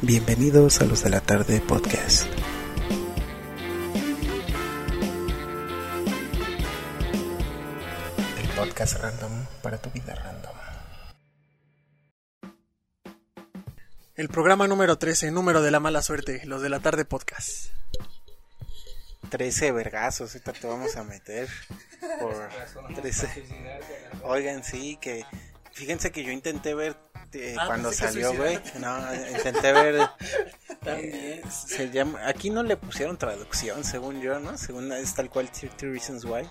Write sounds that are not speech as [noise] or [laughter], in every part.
Bienvenidos a los de la tarde podcast. El podcast random para tu vida random. El programa número 13, número de la mala suerte, los de la tarde podcast. 13 vergazos, ahorita te vamos a meter por 13. Oigan, sí, que fíjense que yo intenté ver eh, Ah, cuando salió, güey. No, intenté ver. [laughs] También. eh, se llama, aquí no le pusieron traducción, según yo, ¿no? Según es tal cual 30 Reasons Why.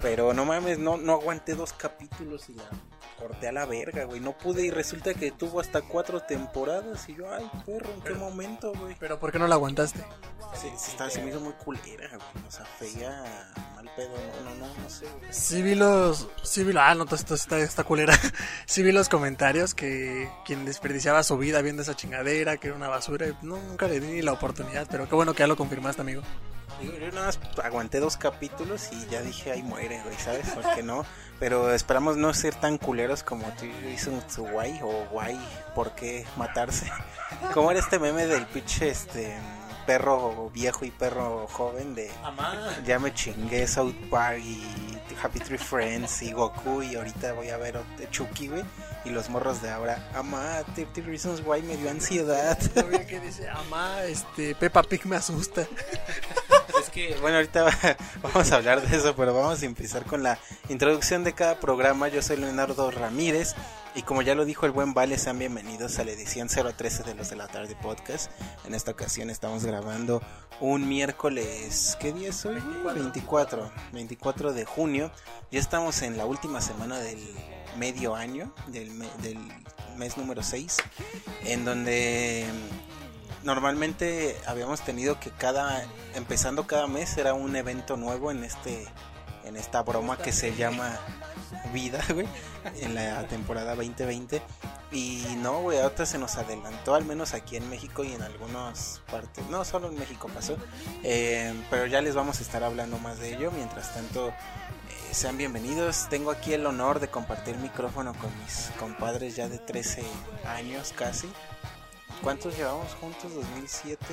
Pero no mames, no, no aguanté dos capítulos y la corté a la verga, güey. No pude y resulta que tuvo hasta cuatro temporadas. Y yo, ay, perro, ¿en qué momento, güey? Pero ¿por qué no la aguantaste? Sí, sí, estaba, se me hizo muy culera, güey. O sea, feía mal pedo, no, no, no, no sé, güey. Sí vi los... Sí vi lo- Ah, no, esto está, está culera. [laughs] Sí vi los comentarios que quien desperdiciaba su vida viendo esa chingadera, que era una basura. No, nunca le di ni la oportunidad, pero qué bueno que ya lo confirmaste, amigo. Digo, yo nada más aguanté dos capítulos y ya dije, ahí muere, güey, ¿sabes? ¿Por qué no? Pero esperamos no ser tan culeros como tú hizo su guay o guay, ¿por qué matarse? [laughs] ¿Cómo era este meme del pinche este perro viejo y perro joven de ya me chingué South Park y Happy Tree Friends y Goku y ahorita voy a ver Chucky, güey, y los morros de ahora, ama, 30 Reasons Why me dio ansiedad. Todavía que dice, amá, este, Peppa Pig me asusta. [laughs] Es que, bueno, ahorita [laughs] vamos a hablar de eso, pero vamos a empezar con la introducción de cada programa. Yo soy Leonardo Ramírez y como ya lo dijo el buen Vale, sean bienvenidos a la edición 013 de los de la tarde podcast. En esta ocasión estamos grabando un miércoles, ¿qué día es hoy? 24, 24 de junio. Ya estamos en la última semana del medio año, del, me- del mes número 6, en donde normalmente habíamos tenido que cada empezando cada mes era un evento nuevo en este en esta broma que se llama vida, [laughs] güey, en la temporada 2020 y no, güey, ahorita se nos adelantó al menos aquí en México y en algunas partes, no solo en México pasó, eh, pero ya les vamos a estar hablando más de ello. Mientras tanto, eh, sean bienvenidos. Tengo aquí el honor de compartir micrófono con mis compadres ya de 13 años casi. ¿Cuántos llevamos juntos? 2007.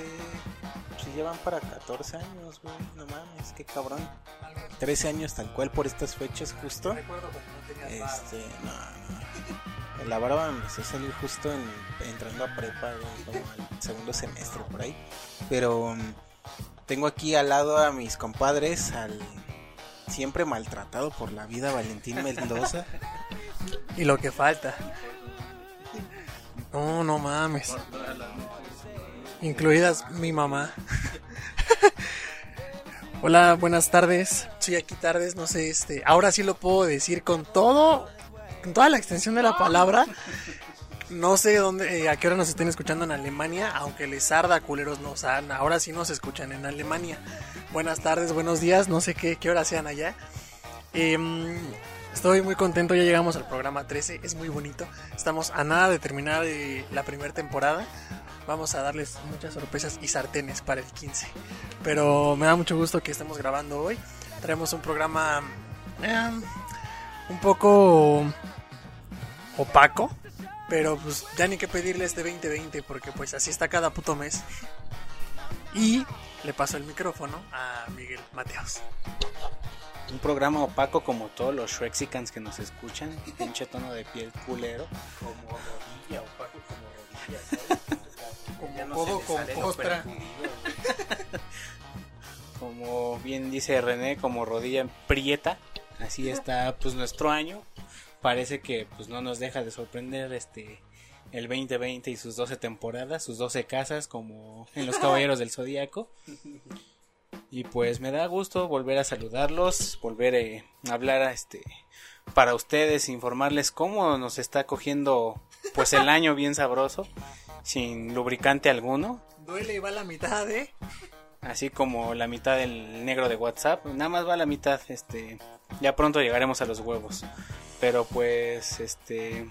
Si llevan para 14 años, güey. No mames, qué cabrón. 13 años tal cual por estas fechas justo. Este, no, no. La barba me empezó a salir justo en, entrando a prepa, güey, como al segundo semestre por ahí. Pero mm, tengo aquí al lado a mis compadres, al siempre maltratado por la vida Valentín Mendoza. [laughs] Y lo que falta. No, no mames. Incluidas mi mamá. [laughs] Hola, buenas tardes. Soy aquí tardes, no sé, este, ahora sí lo puedo decir con todo, con toda la extensión de la palabra. No sé dónde, eh, a qué hora nos estén escuchando en Alemania, aunque les arda culeros nos han, ahora sí nos escuchan en Alemania. Buenas tardes, buenos días, no sé qué, qué hora sean allá. Em, estoy muy contento, ya llegamos al programa 13, es muy bonito. Estamos a nada de terminar eh, la primera temporada. Vamos a darles muchas sorpresas y sartenes para el 15. Pero me da mucho gusto que estemos grabando hoy. Traemos un programa em, un poco opaco. Pero pues ya ni que pedirle este 2020 porque pues así está cada puto mes. Y le paso el micrófono a Miguel Mateos. Un programa opaco como todos los Shrexicans que nos escuchan. Pinche tono de piel culero. Como rodilla, opaco como rodilla, [laughs] Como codo con costra. Como bien dice René, como rodilla prieta. Así está pues nuestro año. Parece que pues no nos deja de sorprender este el 2020 y sus 12 temporadas, sus 12 casas como en Los Caballeros del Zodíaco. [laughs] Y pues me da gusto volver a saludarlos, volver eh, a hablar a este para ustedes, informarles cómo nos está cogiendo pues el año bien sabroso, sin lubricante alguno, Duele y va a la mitad, ¿eh? así como la mitad del negro de WhatsApp, nada más va la mitad, este, ya pronto llegaremos a los huevos. Pero pues este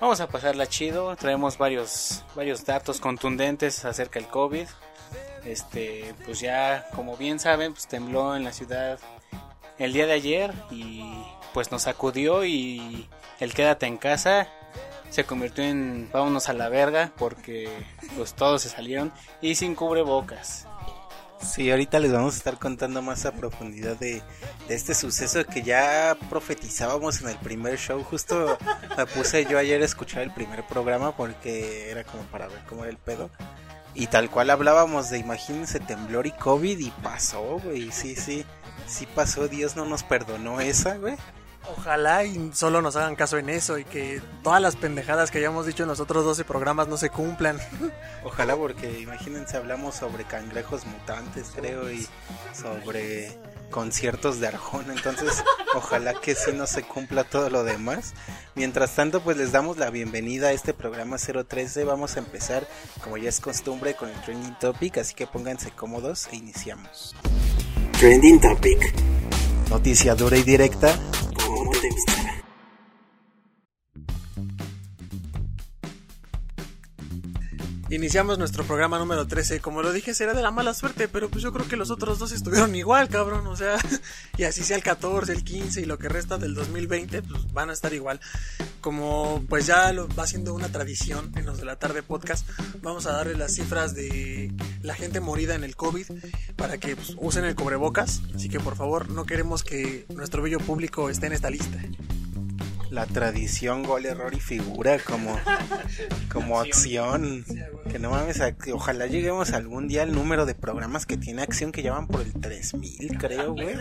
vamos a pasarla chido, traemos varios varios datos contundentes acerca del COVID. Este, pues ya como bien saben, pues tembló en la ciudad el día de ayer y pues nos sacudió y el quédate en casa se convirtió en vámonos a la verga porque pues todos se salieron y sin cubrebocas. Sí, ahorita les vamos a estar contando más a profundidad de, este suceso que ya profetizábamos en el primer show. Justo me puse yo ayer a escuchar el primer programa porque era como para ver cómo era el pedo. Y tal cual hablábamos de imagínense temblor y COVID y pasó, güey. Sí, sí, sí pasó. Dios no nos perdonó esa, güey. Ojalá y solo nos hagan caso en eso y que todas las pendejadas que hayamos dicho en los otros 12 programas no se cumplan. [laughs] Ojalá porque imagínense hablamos sobre cangrejos mutantes creo y sobre conciertos de Arjona, entonces [laughs] ojalá que sí no se cumpla todo lo demás. Mientras tanto pues les damos la bienvenida a este programa 013, vamos a empezar como ya es costumbre con el Trending Topic, así que pónganse cómodos e iniciamos. Trending Topic. Noticia dura y directa Iniciamos nuestro programa número 13. Como lo dije, será de la mala suerte, pero pues yo creo que los otros dos estuvieron igual, cabrón. O sea, [laughs] y así sea el 14, el 15 y lo que resta del 2020, pues van a estar igual. Como pues ya lo va siendo una tradición en los de la tarde podcast, vamos a darle las cifras de la gente morida en el COVID para que pues, usen el cubrebocas. Así que por favor, no queremos que nuestro bello público esté en esta lista la tradición gol, error y figura como, como acción. Que no mames, ojalá lleguemos algún día al número de programas que tiene acción que llevan por el 3000, creo, güey.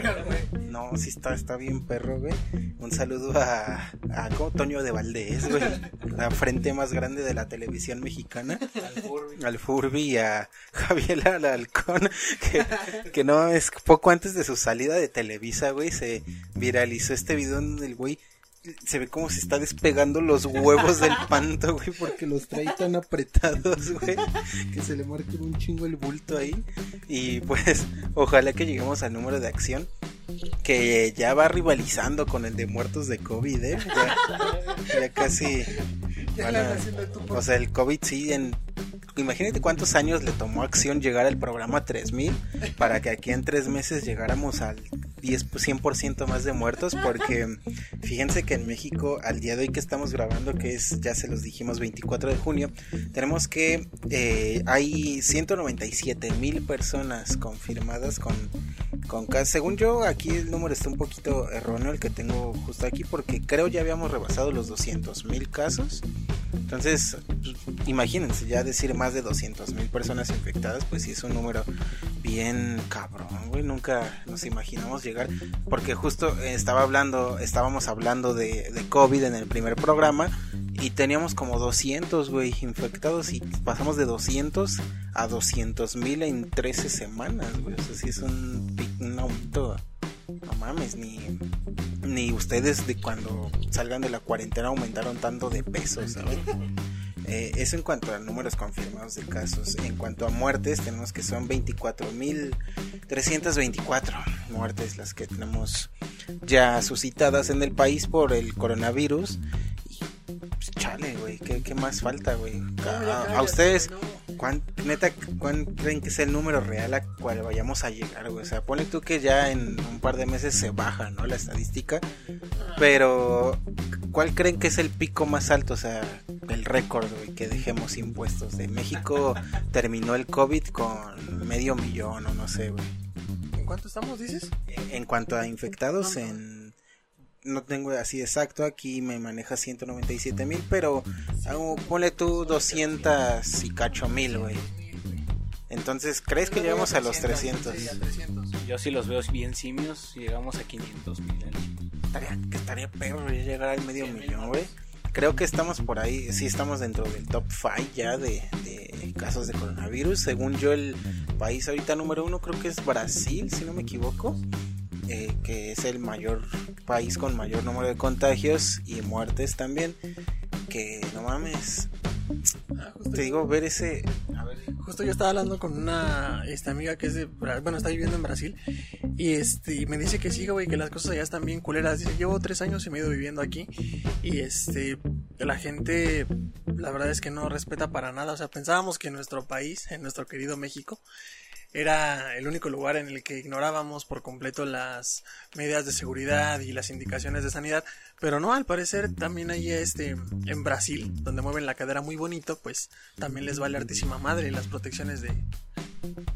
No, sí está, está bien perro, güey. Un saludo a, a Toño de Valdés, güey. La frente más grande de la televisión mexicana. Al Furby. y a Javier Alalcón, que, que no es poco antes de su salida de Televisa, güey, se viralizó este video donde el güey se ve como se está despegando los huevos del panto, güey, porque los trae tan apretados, güey, que se le marca un chingo el bulto ahí. Y pues, ojalá que lleguemos al número de acción que ya va rivalizando con el de muertos de COVID, ¿eh? Ya, casi. o sea, el COVID sí en imagínate cuántos años le tomó acción llegar al programa 3000 para que aquí en tres meses llegáramos al 10, 100% más de muertos porque fíjense que en México al día de hoy que estamos grabando que es ya se los dijimos 24 de junio tenemos que eh, hay 197 mil personas confirmadas con con según yo aquí el número está un poquito erróneo el que tengo justo aquí porque creo ya habíamos rebasado los 200 mil casos. Entonces pues, imagínense ya decir más de 200 mil personas infectadas pues sí es un número bien cabrón güey nunca nos imaginamos llegar porque justo estaba hablando estábamos hablando de, COVID en el primer programa y teníamos como 200 güey infectados y pasamos de 200 a 200 mil en 13 semanas güey o sea sí es un, un aumento no mames, ni, ni ustedes de cuando salgan de la cuarentena aumentaron tanto de peso, ¿sabes? Eh, eso en cuanto a números confirmados de casos. En cuanto a muertes, tenemos que son 24.324 muertes las que tenemos ya suscitadas en el país por el coronavirus. Pues, chale, güey, ¿qué, más falta, güey? A, ustedes, ¿cuán, neta, ¿cuán creen que es el número real a cual vayamos a llegar, güey? O sea, pone tú que ya en un par de meses se baja, ¿no? La estadística. Pero, ¿cuál creen que es el pico más alto? O sea, el récord, güey, que dejemos impuestos. De México [laughs] terminó el COVID con medio millón o no sé, güey. ¿En cuánto estamos, dices? En cuanto a infectados, en no tengo así exacto, aquí me maneja 197 mil, pero ponle tú 200 y cacho mil, güey. Entonces, ¿crees que llegamos a los 300? Yo sí los veo bien simios, llegamos a 500 mil. Estaría, que estaría peor llegar al medio millón, güey. Creo que estamos por ahí, sí estamos dentro del top 5 ya de, de, casos de coronavirus. Según yo, el país ahorita número uno creo que es Brasil, si no me equivoco. Eh, que es el mayor país con mayor número de contagios y muertes también. Que no mames. Ah, te digo, ver ese. Justo yo estaba hablando con una esta amiga que es de. Bueno, está viviendo en Brasil. Y este me dice que sí, güey, que las cosas allá están bien culeras. Dice, llevo tres años y me he ido viviendo aquí. Y este. La gente. La verdad es que no respeta para nada. O sea, pensábamos que en nuestro país, en nuestro querido México era el único lugar en el que ignorábamos por completo las medidas de seguridad y las indicaciones de sanidad, pero no, al parecer también ahí este en Brasil, donde mueven la cadera muy bonito, pues también les vale hartísima madre las protecciones de,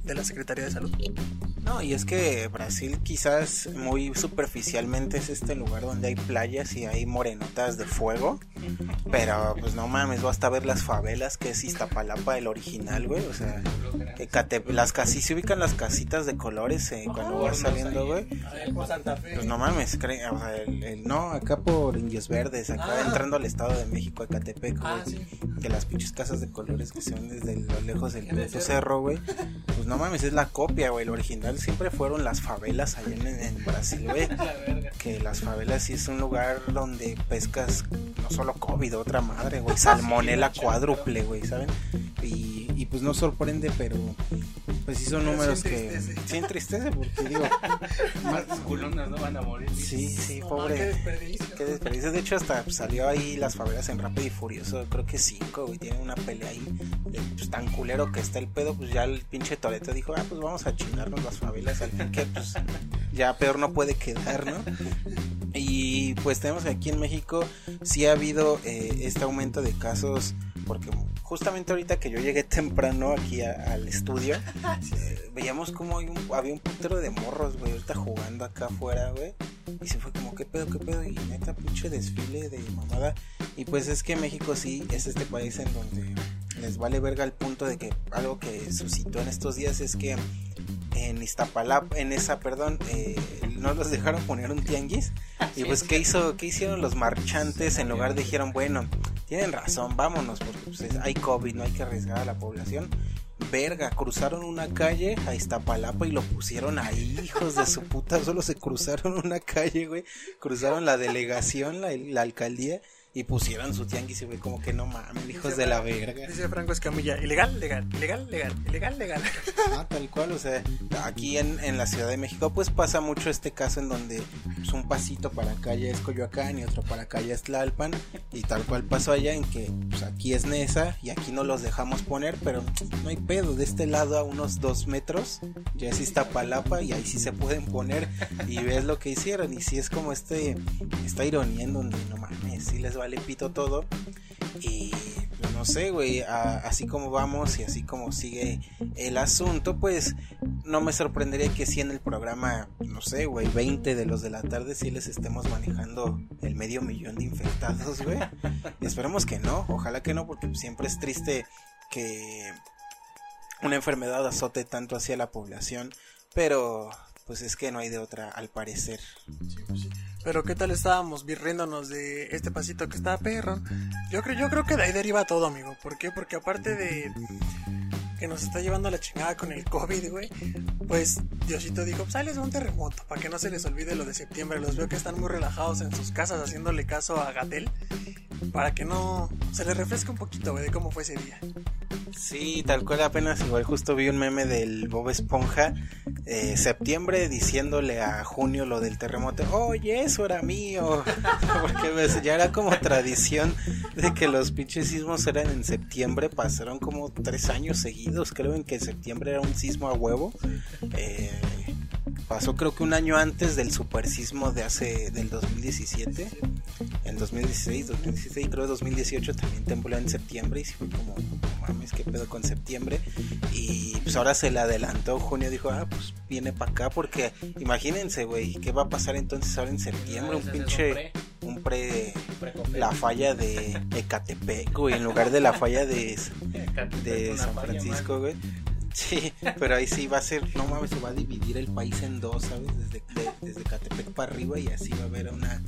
de la Secretaría de Salud. No, y es que Brasil quizás muy superficialmente es este lugar donde hay playas y hay morenotas de fuego, pero pues no mames, basta ver las favelas que es Iztapalapa el original, güey, o sea, que las casi se ubican las casitas de colores eh, cuando vas saliendo, güey. Pues no mames, o sea, el, no, acá por Indios Verdes, acá ah. entrando al Estado de México, Ecatepec, güey, ah, que las pinches casas de colores que se ven desde lo lejos del cerro, güey pues no mames, es la copia, güey. El original siempre fueron las favelas allá en, Brasil, güey. [laughs] que las favelas sí es un lugar donde pescas no solo COVID, otra madre, güey. Salmonela [laughs] cuádruple, güey, ¿saben? Y, y pues no sorprende, pero pues sí son números que sí entristece porque digo [laughs] más culonas no van a morir sí sí pobre qué desperdicio. qué desperdicio de hecho hasta salió ahí las favelas en Rápido y Furioso creo que cinco güey tiene una pelea ahí pues, tan culero que está el pedo pues ya el pinche Toreto dijo ah pues vamos a chingarnos las favelas al fin que pues ya peor no puede quedar no y pues tenemos aquí en México sí ha habido eh, este aumento de casos porque justamente ahorita que yo llegué temprano aquí al estudio, [laughs] eh, veíamos como había un putero de morros, güey, ahorita jugando acá afuera, güey. Y se fue como, ¿qué pedo, qué pedo? Y neta, pinche desfile de mamada. Y pues es que México sí es este país en donde les vale verga el punto de que algo que suscitó en estos días es que en Iztapalapa, en esa, perdón, eh, no los dejaron poner un tianguis. Y pues, ¿qué, hizo, ¿qué hicieron los marchantes? En lugar dijeron, bueno, tienen razón, vámonos, porque pues, hay COVID, no hay que arriesgar a la población. Verga, cruzaron una calle a Iztapalapa y lo pusieron ahí, hijos de su puta. Solo se cruzaron una calle, güey. Cruzaron la delegación, la, la alcaldía y pusieron su tianguis y fue como que no mames, hijos de la verga. Dice Franco Escamilla, ilegal, legal, ilegal, legal, ilegal, legal. Ah, tal cual, o sea, aquí en, en la Ciudad de México pues pasa mucho este caso en donde pues, un pasito para acá ya es Coyoacán y otro para acá ya es Tlalpan y tal cual pasó allá en que pues aquí es Nesa y aquí no los dejamos poner, pero no hay pedo, de este lado a unos dos metros ya es Iztapalapa y ahí sí se pueden poner y ves lo que hicieron y si es como este, esta ironía en donde no mames, si les vale pito todo. Y pues no sé, güey, así como vamos y así como sigue el asunto, pues no me sorprendería que si en el programa, no sé, güey, 20 de los de la tarde si les estemos manejando el medio millón de infectados, güey. [laughs] Esperemos que no, ojalá que no, porque siempre es triste que una enfermedad azote tanto hacia la población, pero pues es que no hay de otra al parecer. Pues pero qué tal estábamos riéndonos de este pasito que está perro. Yo creo, yo creo que de ahí deriva todo, amigo. ¿Por qué? Porque aparte de que nos está llevando a la chingada con el COVID, güey, pues Diosito dijo, pues sales un terremoto, para que no se les olvide lo de septiembre. Los veo que están muy relajados en sus casas haciéndole caso a Gatel, para que no se les refresque un poquito, güey, de cómo fue ese día. Sí, tal cual apenas igual justo vi un meme del Bob Esponja eh, septiembre diciéndole a junio lo del terremoto, oye eso era mío, [laughs] porque ya era como tradición de que los pinches sismos eran en septiembre, pasaron como tres años seguidos, creo en que septiembre era un sismo a huevo. Eh, pasó creo que un año antes del super sismo de hace del 2017 en 2016 2016 creo 2018 también tembló en septiembre y fue como mames qué pedo con septiembre y pues ahora se le adelantó junio dijo ah pues viene para acá porque imagínense güey qué va a pasar entonces ahora en septiembre un pinche un pre la falla de Ecatepec güey en lugar de la falla de [laughs] de San Francisco güey Sí, pero ahí sí va a ser, no mames, se va a dividir el país en dos, ¿sabes? Desde, desde Catepec para arriba y así va a haber una,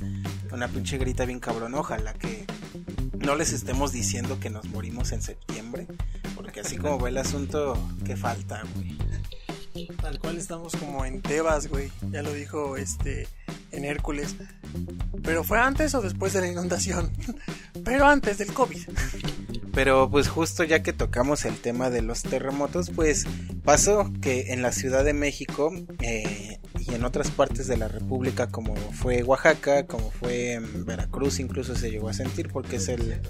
una pinche grita bien cabrón. Ojalá que no les estemos diciendo que nos morimos en septiembre, porque así como va el asunto, ¿qué falta, güey? Tal cual estamos como en Tebas, güey. Ya lo dijo este en Hércules. Pero fue antes o después de la inundación. [laughs] Pero antes del COVID. Pero pues justo ya que tocamos el tema de los terremotos, pues pasó que en la Ciudad de México eh, y en otras partes de la República como fue Oaxaca, como fue en Veracruz incluso se llegó a sentir porque es el,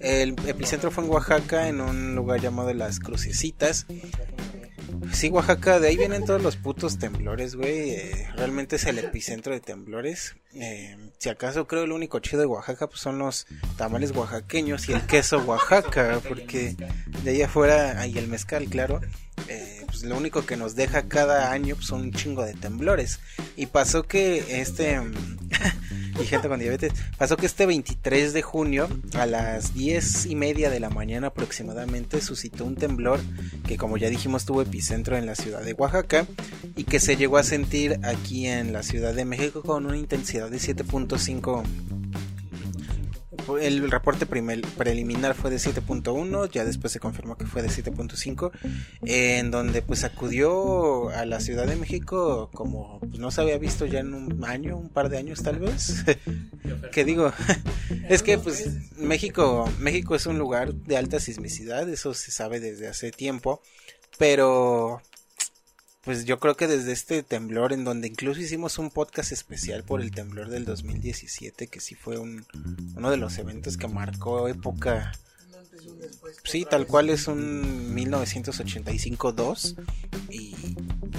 el epicentro fue en Oaxaca en un lugar llamado Las Crucecitas Sí, Oaxaca, de ahí vienen todos los putos temblores, güey. Eh, realmente es el epicentro de temblores. Eh, si acaso creo el único chido de Oaxaca pues son los tamales oaxaqueños y el queso Oaxaca, porque de ahí afuera hay el mezcal, claro. Eh, pues lo único que nos deja cada año pues, son un chingo de temblores. Y pasó que este [laughs] y gente con diabetes. Pasó que este 23 de junio, a las 10 y media de la mañana aproximadamente, suscitó un temblor que, como ya dijimos, tuvo epicentro en la ciudad de Oaxaca y que se llegó a sentir aquí en la Ciudad de México con una intensidad de 7.5 el reporte preliminar fue de 7.1, ya después se confirmó que fue de 7.5, en donde pues acudió a la Ciudad de México como pues, no se había visto ya en un año, un par de años tal vez. [laughs] que digo, [laughs] es que pues México, México es un lugar de alta sismicidad, eso se sabe desde hace tiempo, pero pues yo creo que desde este temblor, en donde incluso hicimos un podcast especial por el temblor del 2017, que sí fue un, uno de los eventos que marcó época. Sí, tal cual es un 1985-2 y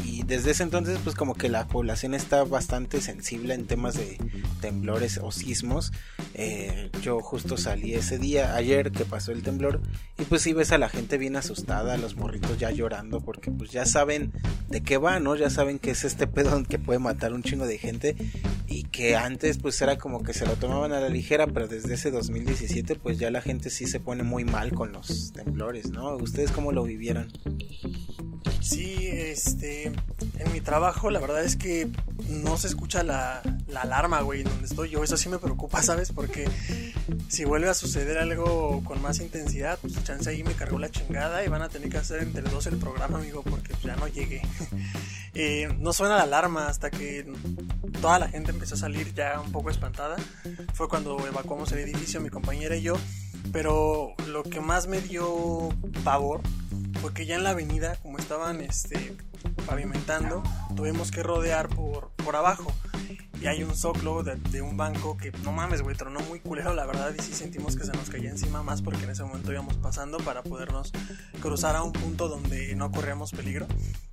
y desde ese entonces pues como que la población está bastante sensible en temas de temblores o sismos. Eh, yo justo salí ese día ayer que pasó el temblor y pues sí ves a la gente bien asustada los morritos ya llorando porque pues ya saben de qué va no ya saben que es este pedo que puede matar un chingo de gente y que antes pues era como que se lo tomaban a la ligera pero desde ese 2017 pues ya la gente sí se pone muy mal con los temblores no ustedes cómo lo vivieron Sí, este, en mi trabajo la verdad es que no se escucha la, la alarma, güey, donde estoy yo. Eso sí me preocupa, [laughs] ¿sabes? Porque si vuelve a suceder algo con más intensidad, pues chance ahí me cargó la chingada y van a tener que hacer entre dos el programa, amigo, porque ya no llegué. [laughs] eh, no suena la alarma hasta que toda la gente empezó a salir ya un poco espantada. Fue cuando evacuamos el edificio, mi compañera y yo. Pero lo que más me dio pavor porque ya en la avenida, como estaban este, pavimentando, tuvimos que rodear por, abajo. Y hay un zoclo de, un banco que, no mames, güey, tronó muy culero, la verdad. Y sí sentimos que se nos caía encima más porque en ese momento íbamos pasando para podernos cruzar a un punto donde no corríamos peligro.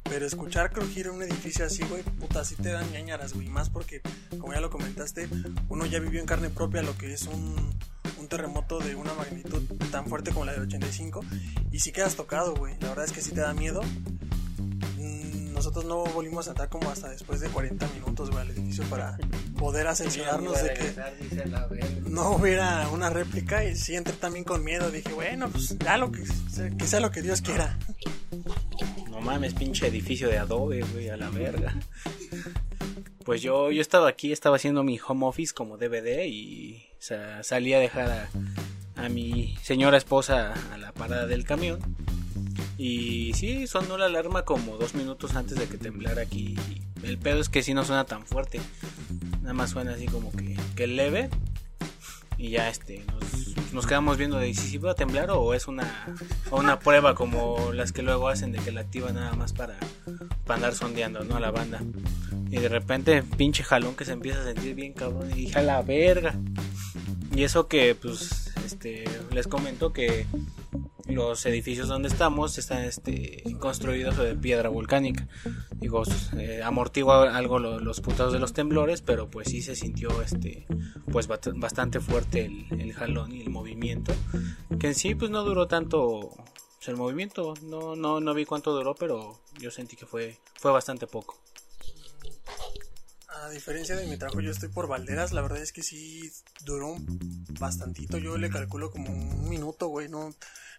Pero escuchar crujir un edificio así, güey, puta, sí te dan ñañaras, güey. Más porque, como ya lo comentaste, uno ya vivió en carne propia lo que es un, un terremoto de una magnitud tan fuerte como la del 85 y si quedas tocado, güey. La verdad es que si te da miedo. Mm, nosotros no volvimos a entrar como hasta después de 40 minutos, güey, al edificio para poder [laughs] asegurarnos de que no hubiera una réplica y sí entré también con miedo. Dije, bueno, pues ya lo que, que sea lo que Dios quiera. No mames, pinche edificio de adobe, güey, a la verga. Pues yo, yo estaba aquí, estaba haciendo mi home office como DVD y salí a dejar a, mi señora esposa a la parada del camión. Y sí, sonó la alarma como dos minutos antes de que temblara aquí. El pedo es que si no suena tan fuerte. Nada más suena así como que, que leve. Y ya este, nos, quedamos viendo de si va a temblar o es una, una prueba como las que luego hacen de que la activa nada más para, para andar sondeando, ¿no? A la banda. Y de repente, pinche jalón que se empieza a sentir bien cabrón. Y dije, a la verga. Y eso que, pues, este, les comento que los edificios donde estamos están este, construidos sobre piedra volcánica. Digo, eh, amortigua algo los putados de los temblores, pero pues sí se sintió este, pues bastante fuerte el, el, jalón y el movimiento. Que en sí, pues no duró tanto pues, el movimiento. No, no, no vi cuánto duró, pero yo sentí que fue, fue bastante poco a diferencia de mi trabajo, yo estoy por Valderas. La verdad es que sí duró bastantito. Yo le calculo como un minuto, güey. No,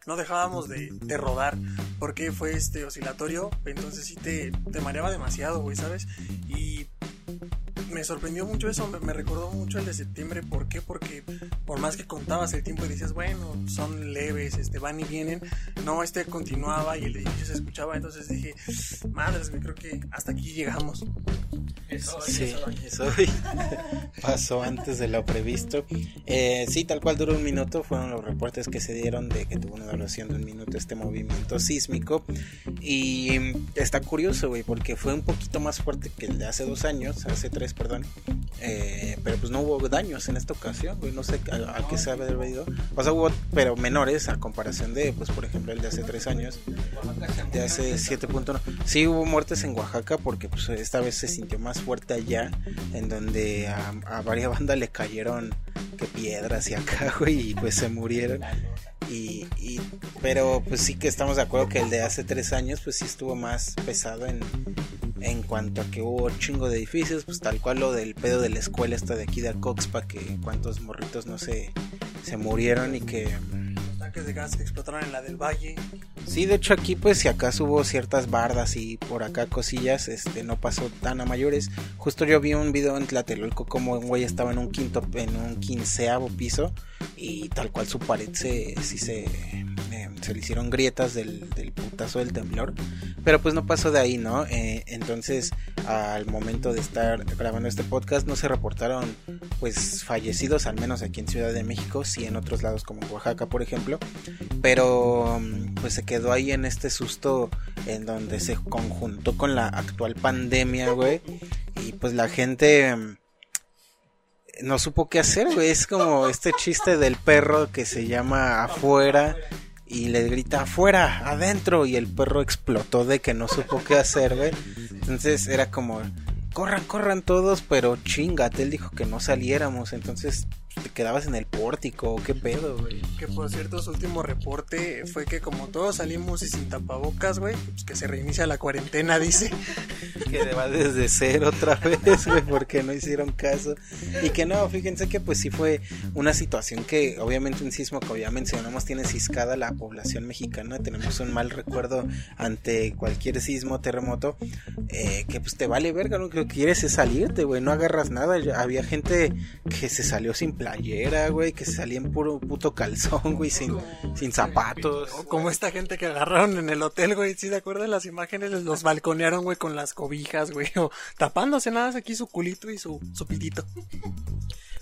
no dejábamos de, de, rodar porque fue este oscilatorio. Entonces sí te, te mareaba demasiado, güey, ¿sabes? Y me sorprendió mucho eso, me, recordó mucho el de septiembre. ¿Por qué? Porque por más que contabas el tiempo y decías, bueno, son leves, este, van y vienen, no, este continuaba y el edificio se escuchaba. Entonces dije, madres, me creo que hasta aquí llegamos. Eso, sí, eso, [laughs] pasó antes de lo previsto. Eh, sí, tal cual duró un minuto, fueron los reportes que se dieron de que tuvo una duración de un minuto este movimiento sísmico. Y está curioso, güey, porque fue un poquito más fuerte que el de hace dos años, hace tres perdón. Eh, pero pues no hubo daños en esta ocasión. No sé a, qué se ha debido. O hubo, pero menores a comparación de, pues por ejemplo, el de hace tres años, de hace 7.1. Sí hubo muertes en Oaxaca porque pues esta vez se sintió más fuerte allá, en donde a, a varias [laughs] bandas le cayeron que piedras y acá, [laughs] y pues se murieron. Y, y, pero pues sí que estamos de acuerdo que el de hace tres años pues sí estuvo más pesado en, en cuanto a que hubo chingo de edificios, pues tal cual lo del pedo de la escuela esta de aquí de Coxpa, que cuántos morritos no se, se murieron y que... Los tanques de gas que explotaron en la del Valle. Sí, de hecho aquí pues si acaso hubo ciertas bardas y por acá cosillas, este no pasó tan a mayores. Justo yo vi un video en Tlatelolco como un güey estaba en un quinto, en un quinceavo piso y tal cual su pared se, sí se, se le hicieron grietas del, del, putazo del temblor. Pero pues no pasó de ahí, ¿no? Eh, entonces al momento de estar grabando este podcast no se reportaron pues fallecidos, al menos aquí en Ciudad de México, sí en otros lados como Oaxaca por ejemplo. Pero pues se quedó ahí en este susto en donde se conjuntó con la actual pandemia, güey. Y pues la gente no supo qué hacer, güey. Es como este chiste del perro que se llama afuera y le grita afuera, adentro y el perro explotó de que no supo qué hacer, güey. Entonces era como corran, corran todos, pero chingate, él dijo que no saliéramos, entonces te quedabas en el pórtico, qué pedo, güey. Que por cierto, su último reporte fue que como todos salimos y sin tapabocas, güey, pues que se reinicia la cuarentena, dice. [laughs] Que va desde cero otra vez, güey, porque no hicieron caso. Y que no, fíjense que pues sí fue una situación que obviamente un sismo que ya mencionamos tiene ciscada la población mexicana, tenemos un mal recuerdo ante cualquier sismo, terremoto, eh, que pues te vale verga, lo que quieres es salirte, güey, no agarras nada. Había gente que se salió sin playera, güey, que salía en puro puto calzón, güey, sin, sin zapatos. Como esta gente que agarraron en el hotel, güey, ¿sí de acuerdo? Las imágenes los balconearon, güey, con las cobijas, güey, o tapándose nada más aquí su culito y su, su pitito.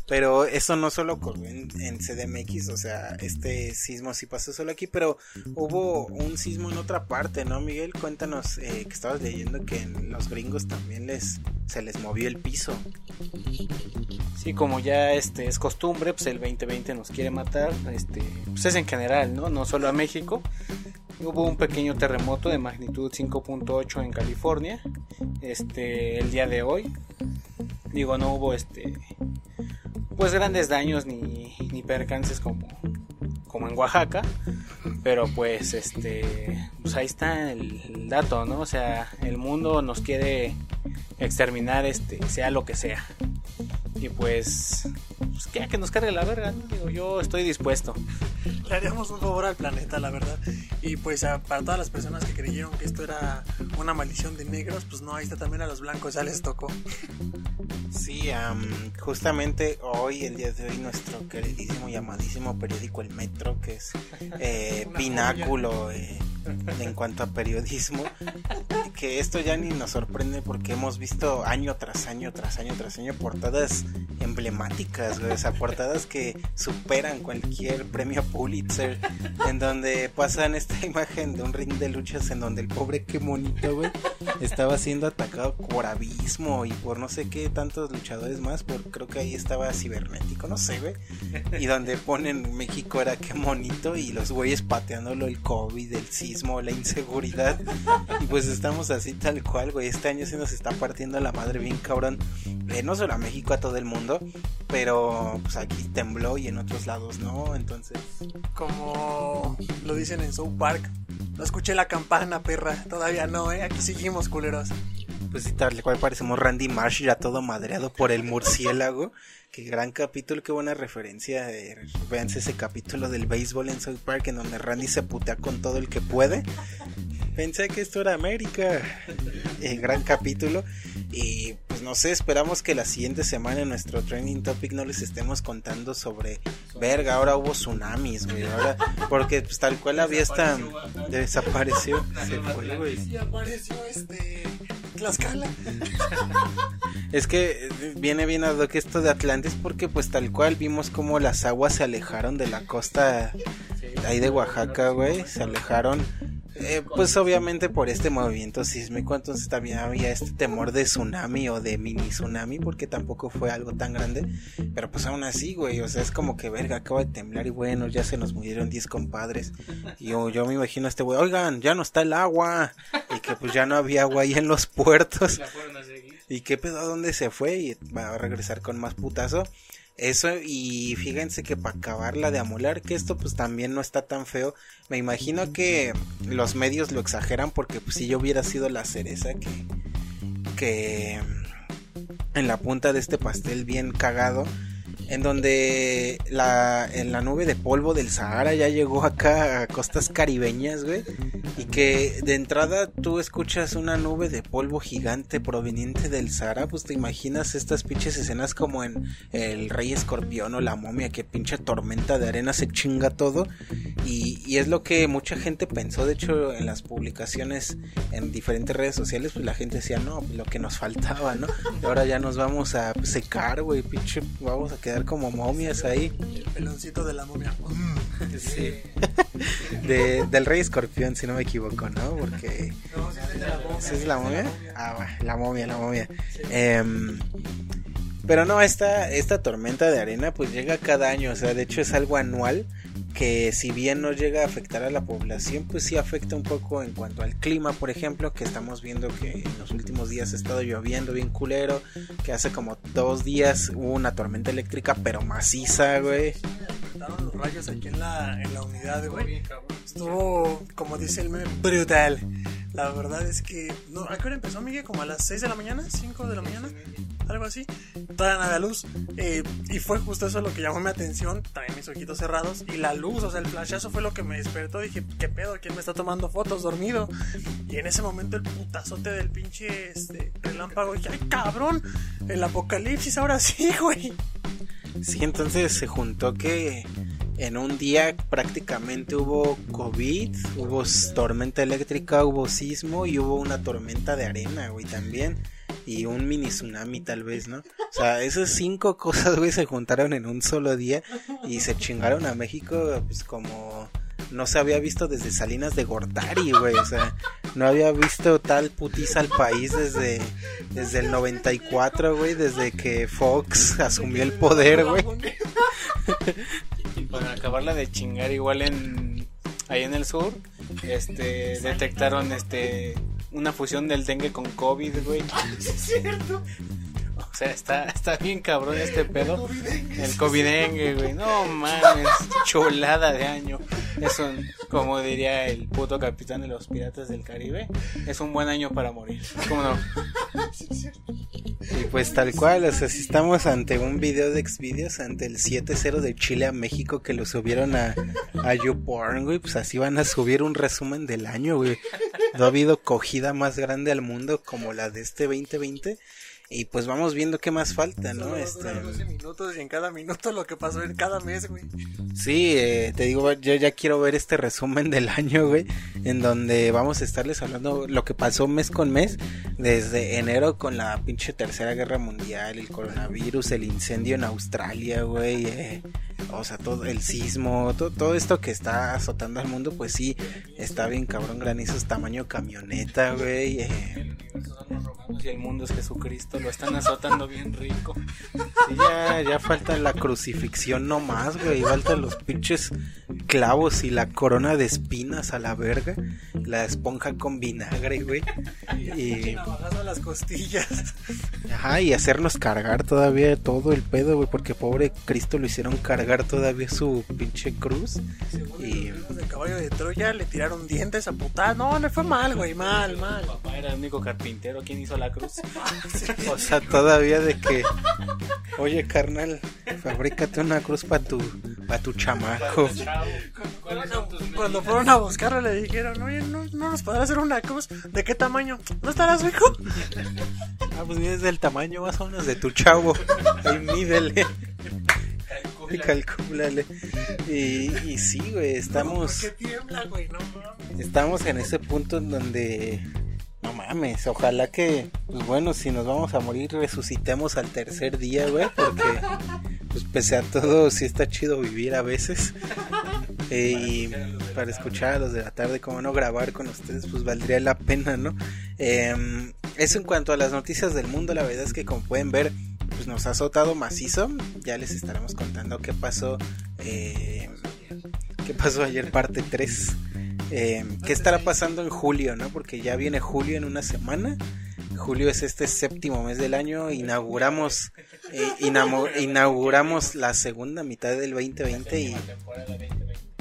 Pero eso no solo ocurrió en, en, CDMX, o sea, este sismo sí pasó solo aquí, pero hubo un sismo en otra parte, ¿no, Miguel? Cuéntanos eh, que estabas leyendo que en los gringos también les se les movió el piso. Sí, como ya este es costumbre, pues el 2020 nos quiere matar, este, pues es en general, ¿no? No solo a México. Hubo un pequeño terremoto de magnitud 5.8 en California, este, el día de hoy. Digo, no hubo este pues grandes daños ni, ni percances como, como en Oaxaca, pero pues este pues ahí está el, el, dato, ¿no? O sea, el mundo nos quiere exterminar este sea lo que sea. Y pues, pues que, que nos cargue la verga, ¿no? Digo, yo estoy dispuesto. Le haríamos un favor al planeta, la verdad. Y pues a, para todas las personas que creyeron que esto era una maldición de negros, pues no, ahí está también a los blancos, ya les tocó. Sí, um, justamente hoy, el día de hoy, nuestro queridísimo y amadísimo periódico El Metro, que es eh, [laughs] pináculo eh, en cuanto a periodismo, que esto ya ni nos sorprende porque hemos visto año tras año, tras año, tras año portadas emblemáticas, güey, o sea, portadas que superan cualquier premio Pulitzer, en donde pasan esta imagen de un ring de luchas en donde el pobre que monito, güey, estaba siendo atacado por abismo y por no sé qué luchadores más, por creo que ahí estaba cibernético, no sé, güey, y donde ponen México era que monito y los güeyes pateándolo el COVID, el sismo, la inseguridad, y pues estamos así tal cual, güey, este año se nos está partiendo la madre bien cabrón, eh, no solo a México, a todo el mundo, pero pues aquí tembló y en otros lados no, entonces... Como lo dicen en South Park, no escuché la campana, perra, todavía no, eh, aquí seguimos culeros. Pues sí, tal cual parecemos Randy Marsh ya todo madreado por el murciélago. [laughs] Qué gran capítulo, qué buena referencia. Eh, véanse ese capítulo del béisbol en South Park en donde Randy se putea con todo el que puede. Pensé que esto era América. Eh, gran capítulo. Y pues no sé, esperamos que la siguiente semana en nuestro training topic no les estemos contando sobre verga, ahora hubo tsunamis, güey. Ahora, porque pues tal cual había esta. Desapareció. Se fue, güey. Apareció este. Tlaxcala. [laughs] es que viene bien a lo que esto de Atlantis porque pues tal cual vimos como las aguas se alejaron de la costa ahí de Oaxaca, güey, se alejaron Eh, pues obviamente por este movimiento sísmico, entonces también había este temor de tsunami o de mini tsunami, porque tampoco fue algo tan grande, pero pues aún así, güey, o sea, es como que verga, acaba de temblar y bueno, ya se nos murieron 10 compadres. Y yo, yo me imagino a este güey, oigan, ya no está el agua, y que pues ya no había agua ahí en los puertos. [laughs] ¿Y qué pedo? ¿A dónde se fue? Y va a regresar con más putazo. Eso, y fíjense que para acabarla de amolar, que esto pues también no está tan feo. Me imagino que los medios lo exageran porque pues si yo hubiera sido la cereza que, que en la punta de este pastel bien cagado, en donde la, en la nube de polvo del Sahara ya llegó acá a costas caribeñas, güey. Y que de entrada tú escuchas una nube de polvo gigante proveniente del Sahara, pues te imaginas estas pinches escenas como en El Rey Escorpión o La Momia, que pinche tormenta de arena se chinga todo. Y, es lo que mucha gente pensó, de hecho, en las publicaciones en diferentes redes sociales, pues la gente decía, no, pues lo que nos faltaba, ¿no? Y ahora ya nos vamos a secar, güey, pinche, vamos a quedar como momias ahí. El peloncito de la momia. Sí. [laughs] De, del Rey Escorpión, si no me equivoco, ¿no? Porque... ¿Sí es la momia? Ah, bueno, la momia, la momia. Pero no, esta, esta tormenta de arena pues llega cada año, o sea, de hecho es algo anual que si bien no llega a afectar a la población, pues sí afecta un poco en cuanto al clima, por ejemplo, que estamos viendo que en los últimos días ha estado lloviendo bien culero, que hace como dos días hubo una tormenta eléctrica pero maciza, güey. Los rayos aquí en la, en la unidad, güey. Estuvo, como dice el meme, brutal. La verdad es que, no, ¿a qué hora empezó, Miguel? ¿Como a las 6 de la mañana? ¿5 de la mañana? Algo así. Todavía no había luz. Eh, y fue justo eso lo que llamó mi atención. También mis ojitos cerrados. Y la luz, o sea, el flashazo fue lo que me despertó. Dije, ¿qué pedo? ¿Quién me está tomando fotos dormido? Y en ese momento el putazote del pinche este, relámpago. Dije, ¡ay, cabrón! El apocalipsis, ahora sí, [laughs] güey. Sí, entonces se juntó que en un día prácticamente hubo COVID, hubo tormenta eléctrica, hubo sismo y hubo una tormenta de arena, güey, también. Y un mini tsunami tal vez, ¿no? O sea, esas cinco cosas, güey, se juntaron en un solo día y se chingaron a México, pues como no se había visto desde Salinas de Gortari, güey. O sea, no había visto tal putiza al país desde, desde el 94, güey, desde que Fox asumió el poder, güey. Para acabarla de chingar igual en ahí en el sur, este detectaron este una fusión del dengue con COVID, güey. O sea, está, está bien cabrón este pedo. El covidengue, güey. No mames, chulada de año. Es un, como diría el puto capitán de los piratas del Caribe, es un buen año para morir. ¿Cómo no? Y pues tal cual, o sea, si estamos ante un video de Xvideos, ante el 7-0 de Chile a México que lo subieron a, a YouPorn, güey, pues así van a subir un resumen del año, güey. No ha habido cogida más grande al mundo como la de este 2020. Y pues vamos viendo qué más falta, ¿no? Solo Este, duran 12 minutos y en cada minuto lo que pasó en cada mes, güey. Sí, eh, te digo, yo ya quiero ver este resumen del año, güey, en donde vamos a estarles hablando lo que pasó mes con mes, desde enero con la pinche tercera guerra mundial, el coronavirus, el incendio en Australia, güey, eh, o sea, todo el sismo, to- todo esto que está azotando al mundo, pues sí, está bien cabrón, granizos tamaño camioneta, güey, eh, Si el mundo es Jesucristo, lo están azotando bien rico. Sí, ya, ya falta la crucifixión no más, güey. Faltan los pinches clavos y la corona de espinas a la verga. La esponja con vinagre, güey. Y, a las costillas. ajá, y hacernos cargar todavía todo el pedo, güey. Porque pobre Cristo lo hicieron cargar todavía su pinche cruz. Y Los del caballo de Troya le tiraron dientes a putar. No, le fue mal, güey, mal, mal. Mi papá era el único carpintero. ¿Quién hizo la cruz? [laughs] [laughs] O sea, todavía de que, oye, carnal, fabrícate una cruz para tu, pa' tu chamaco. ¿Cuáles son tus Cuando fueron a buscarlo le dijeron, oye, ¿no, no nos podrá hacer una cruz? ¿De qué tamaño? ¿No estarás hijo? Ah, pues mides del tamaño más o menos de tu chavo. Ahí mídele. Y calcúlale. Y, y sí, güey, estamos, ¿Por qué tiembla, güey? No estamos en ese punto en donde... No mames, ojalá que, pues bueno, si nos vamos a morir, resucitemos al tercer día, güey, porque, pues pese a todo, sí está chido vivir a veces. Eh, y para escuchar a los de la tarde, como no grabar con ustedes, pues valdría la pena, ¿no? Eh, eso en cuanto a las noticias del mundo, la verdad es que como pueden ver, pues nos ha azotado macizo. Ya les estaremos contando qué pasó. Eh, qué pasó ayer parte 3. Eh, ¿Qué estará pasando en julio, no? Porque ya viene julio en una semana. Julio es este séptimo mes del año. Inauguramos, eh, inauguramos la segunda mitad del 2020 y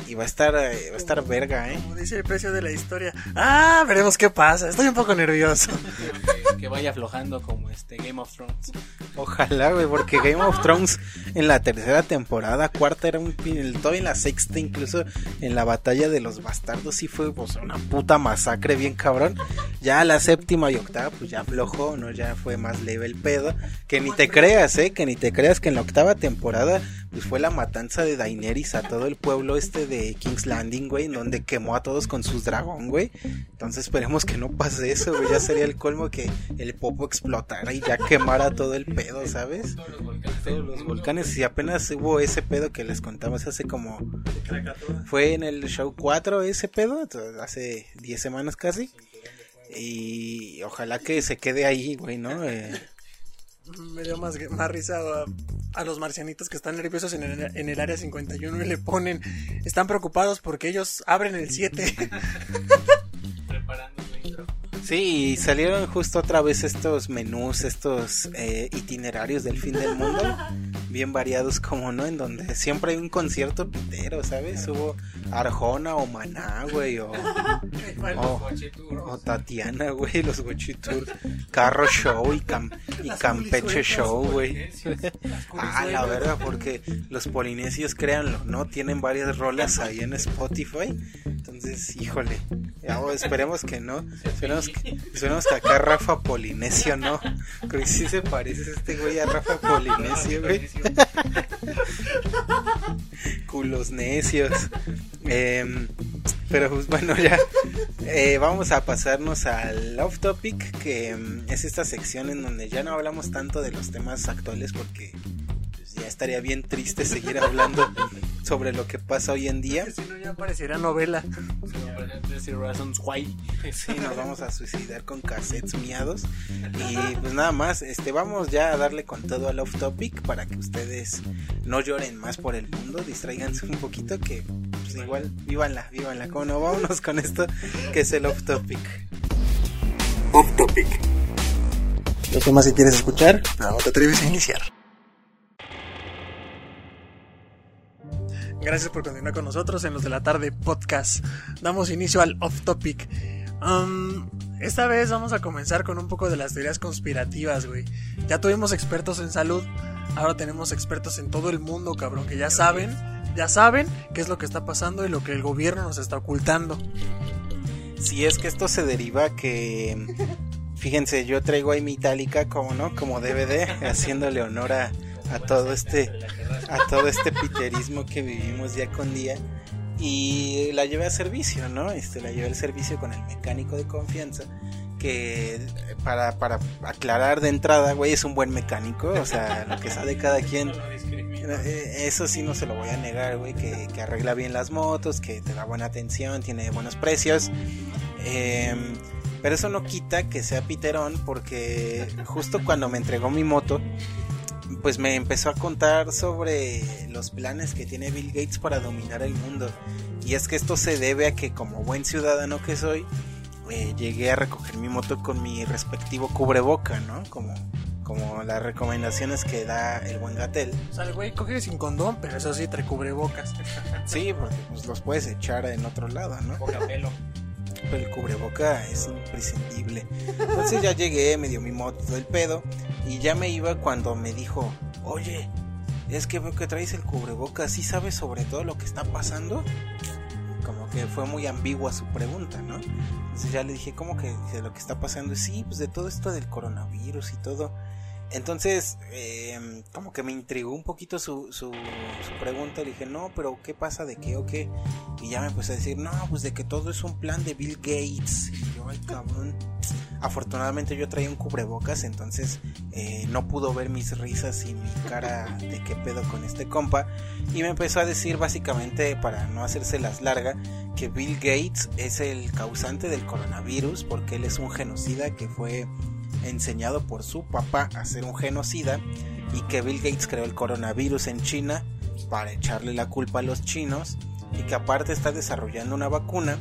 y va a estar, eh, va a estar verga, ¿eh? Como dice el precio de la historia. Ah, veremos qué pasa. Estoy un poco nervioso. [laughs] que, vaya aflojando como este Game of Thrones. Ojalá, güey, porque Game of Thrones en la tercera temporada, cuarta era un todo en la sexta, incluso en la batalla de los bastardos sí fue pues una puta masacre bien cabrón. Ya la séptima y octava pues ya aflojó, ¿no? Ya fue más leve el pedo. Que ni te creas, ¿eh? Que ni te creas que en la octava temporada pues fue la matanza de Daenerys a todo el pueblo este de King's Landing, güey, donde quemó a todos con sus dragón, güey. Entonces esperemos que no pase eso, güey. Ya sería el colmo que el popo explotara y ya quemara todo el pedo, ¿sabes? Todos los volcanes. Y apenas hubo ese pedo que les contamos hace como... Fue en el show 4 ese pedo, hace 10 semanas casi. Y ojalá que se quede ahí, güey, ¿no? Eh, me dio más, más risa a, los marcianitos que están nerviosos en el, en el área 51 y le ponen, están preocupados porque ellos abren el 7. [laughs] Preparando Sí, salieron justo otra vez estos menús, estos eh, itinerarios del fin del mundo, bien variados como no, en donde siempre hay un concierto pitero, ¿sabes? Hubo Arjona o Maná, güey, o, o, Tatiana, güey, los Gochitur, Carro Show y, y Campeche Show, güey. ah, la verdad, porque los polinesios, créanlo, ¿no? Tienen varias rolas ahí en Spotify, entonces, híjole, esperemos que no, esperemos [laughs] Esperemos que acá Rafa Polinesio no. Creo que sí se parece este güey a Rafa Polinesio, güey. [laughs] Culos necios. Em, pero pues, bueno, ya eh, vamos a pasarnos al off topic, que em, es esta sección en donde ya no hablamos tanto de los temas actuales porque ya estaría bien triste seguir hablando sobre lo que pasa hoy en día. Si no, ya pareciera novela. Sí, nos vamos a suicidar con cassettes miados. Y pues nada más, este, vamos ya a darle con todo al off topic para que ustedes no lloren más por el mundo, distraiganse un poquito que pues igual, vívanla, vívanla. Como no, vámonos con esto que es el off topic. Off topic. Los temas si quieres escuchar, no te atreves a iniciar. Gracias por continuar con nosotros en los de la tarde podcast. Damos inicio al off topic. Um, esta vez vamos a comenzar con un poco de las teorías conspirativas, güey. Ya tuvimos expertos en salud, ahora tenemos expertos en todo el mundo, cabrón, que ya saben, ya saben qué es lo que está pasando y lo que el gobierno nos está ocultando. Si es que esto se deriva que fíjense, yo traigo ahí mi itálica como no, como DVD, [laughs] haciéndole honor a a todo este a todo este piterismo que vivimos día con día y la llevé a servicio, ¿no? Este la llevé al servicio con el mecánico de confianza que para, para aclarar de entrada, güey, es un buen mecánico, o sea, [laughs] lo que sabe cada quien eh, eso sí no se lo voy a negar, güey, que, que, arregla bien las motos, que te da buena atención, tiene buenos precios. Em, pero eso no quita que sea piterón porque justo cuando me entregó mi moto, pues me empezó a contar sobre los planes que tiene Bill Gates para dominar el mundo. Y es que esto se debe a que como buen ciudadano que soy, eh, llegué a recoger mi moto con mi respectivo cubreboca, ¿no? Como, como las recomendaciones que da el buen Gatel. O sea, el güey coge sin condón, pero eso sí trae cubrebocas. sí, porque pues, los puedes echar en otro lado, ¿no? pelo el cubreboca es imprescindible. Entonces ya llegué, me dio mi moto del pedo y ya me iba cuando me dijo, oye, es que veo que traes el cubreboca, ¿sí sabes sobre todo lo que está pasando? Como que fue muy ambigua su pregunta, ¿no? Entonces ya le dije, ¿cómo que de lo que está pasando? Sí, pues de todo esto del coronavirus y todo. Entonces, eh, como que me intrigó un poquito su, su, pregunta. Le dije, no, pero ¿qué pasa? ¿De qué o qué? Y ya me empezó a decir, no, pues de que todo es un plan de Bill Gates. Y yo, ay, cabrón. Afortunadamente yo traía un cubrebocas, entonces eh, no pudo ver mis risas y mi cara de qué pedo con este compa. Y me empezó a decir básicamente, para no hacerse las larga, que Bill Gates es el causante del coronavirus porque él es un genocida que fue enseñado por su papá a ser un genocida y que Bill Gates creó el coronavirus en China para echarle la culpa a los chinos y que aparte está desarrollando una vacuna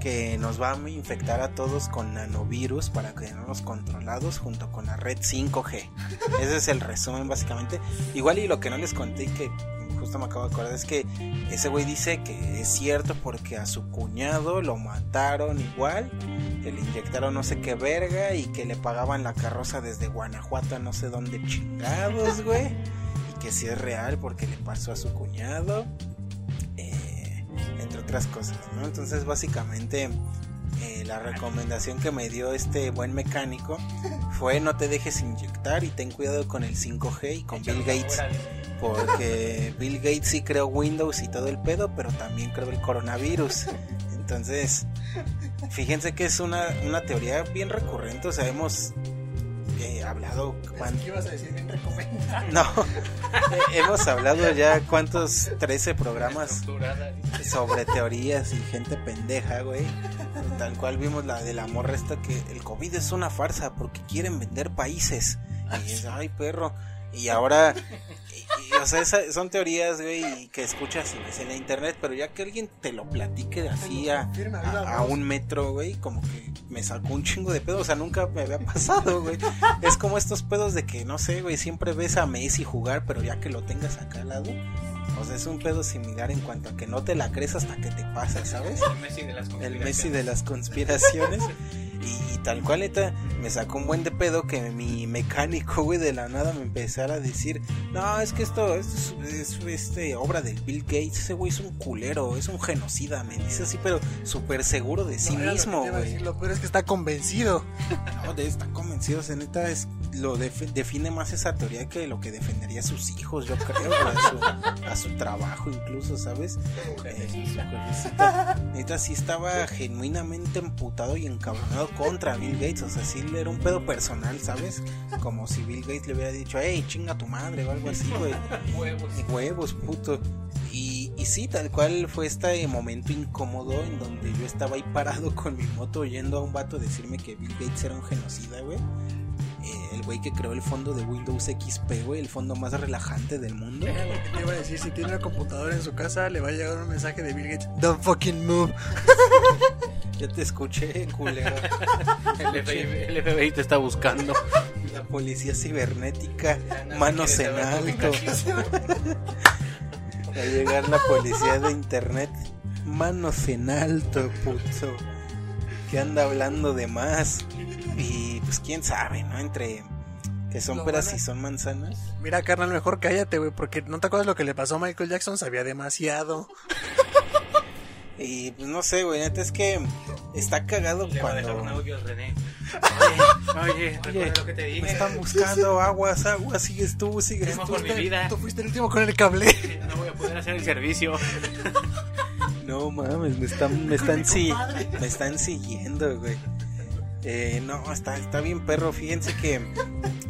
que nos va a infectar a todos con nanovirus para quedarnos controlados junto con la red 5G. Ese es el resumen básicamente. Igual y lo que no les conté que justo me acabo de acordar es que ese güey dice que es cierto porque a su cuñado lo mataron igual, que le inyectaron no sé qué verga y que le pagaban la carroza desde Guanajuato a no sé dónde chingados, güey. Y que sí es real porque le pasó a su cuñado entre otras cosas, ¿no? Entonces básicamente eh, la recomendación que me dio este buen mecánico fue no te dejes inyectar y ten cuidado con el 5G y con Bill Gates. Porque Bill Gates sí creó Windows y todo el pedo, pero también creó el coronavirus. Entonces, fíjense que es una, una teoría bien recurrente. O sea, hemos eh, hablado. ¿Qué ibas a decir? Bien. [laughs] No, hemos hablado ya cuántos 13 programas sobre teorías y gente pendeja, güey. Tal cual vimos la de la morra esta que el COVID es una farsa porque quieren vender países. Y es, ay, perro. Y ahora, o sea, son teorías, güey, que escuchas y ves en la internet, pero ya que alguien te lo platique así a, a, un metro, güey, como que me sacó un chingo de pedo, o sea, nunca me había pasado, güey. Es como estos pedos de que, no sé, güey, siempre ves a Messi jugar, pero ya que lo tengas acá al lado, o sea, es un pedo similar en cuanto a que no te la crees hasta que te pasa, ¿sabes? El Messi de las conspiraciones. El Messi de las conspiraciones. [laughs] Y, tal cual, neta, me sacó un buen de pedo que mi mecánico, [laughs] güey, de la nada me empezara a decir: No, es que esto, es, este, obra del Bill Gates. Ese güey es un culero, es un genocida. Me dice así, pero súper seguro de sí mismo, güey. Lo, peor es que está convencido. [laughs] No, de, está convencido, o sea, neta, es, lo define más esa teoría que lo que defendería a sus hijos, yo creo, a, su, trabajo, incluso, ¿sabes? Eh, neta, sí estaba genuinamente emputado y encabronado contra Bill Gates, o sea, sí era un pedo personal, ¿sabes? Como si Bill Gates le hubiera dicho, hey, chinga tu madre o algo así, güey. huevos. Huevos, puto. Y, y sí, tal cual fue este momento incómodo en donde yo estaba ahí parado con mi moto oyendo a un vato decirme que Bill Gates era un genocida, güey. Eh, el güey que creó el fondo de Windows XP, güey, el fondo más relajante del mundo. te iba a decir, si tiene una computadora en su casa, le va a llegar un mensaje de Bill Gates, don't fucking move. [laughs] Ya te escuché, culero. [laughs] El FBI, te está buscando. La policía cibernética, manos en alto. Va a llegar la policía de internet, manos en alto, puto. Que anda hablando de más. Y pues quién sabe, ¿no? Entre que son peras y son manzanas. Mira, carnal, mejor cállate, güey, porque no te acuerdas lo que le pasó a Michael Jackson, sabía demasiado. [laughs] Y pues no sé, güey, neta es que está cagado Le cuando. Va a dejar un audio René. Oye, oye, lo que te dije. Me están buscando aguas, aguas, sigues tú, sigues Temo tú. por mi vida. Tú fuiste el último con el cable. [laughs] No voy a poder hacer el servicio. No mames, me están, me están, sí, me están siguiendo, güey. Eh, no, está, está bien perro. Fíjense que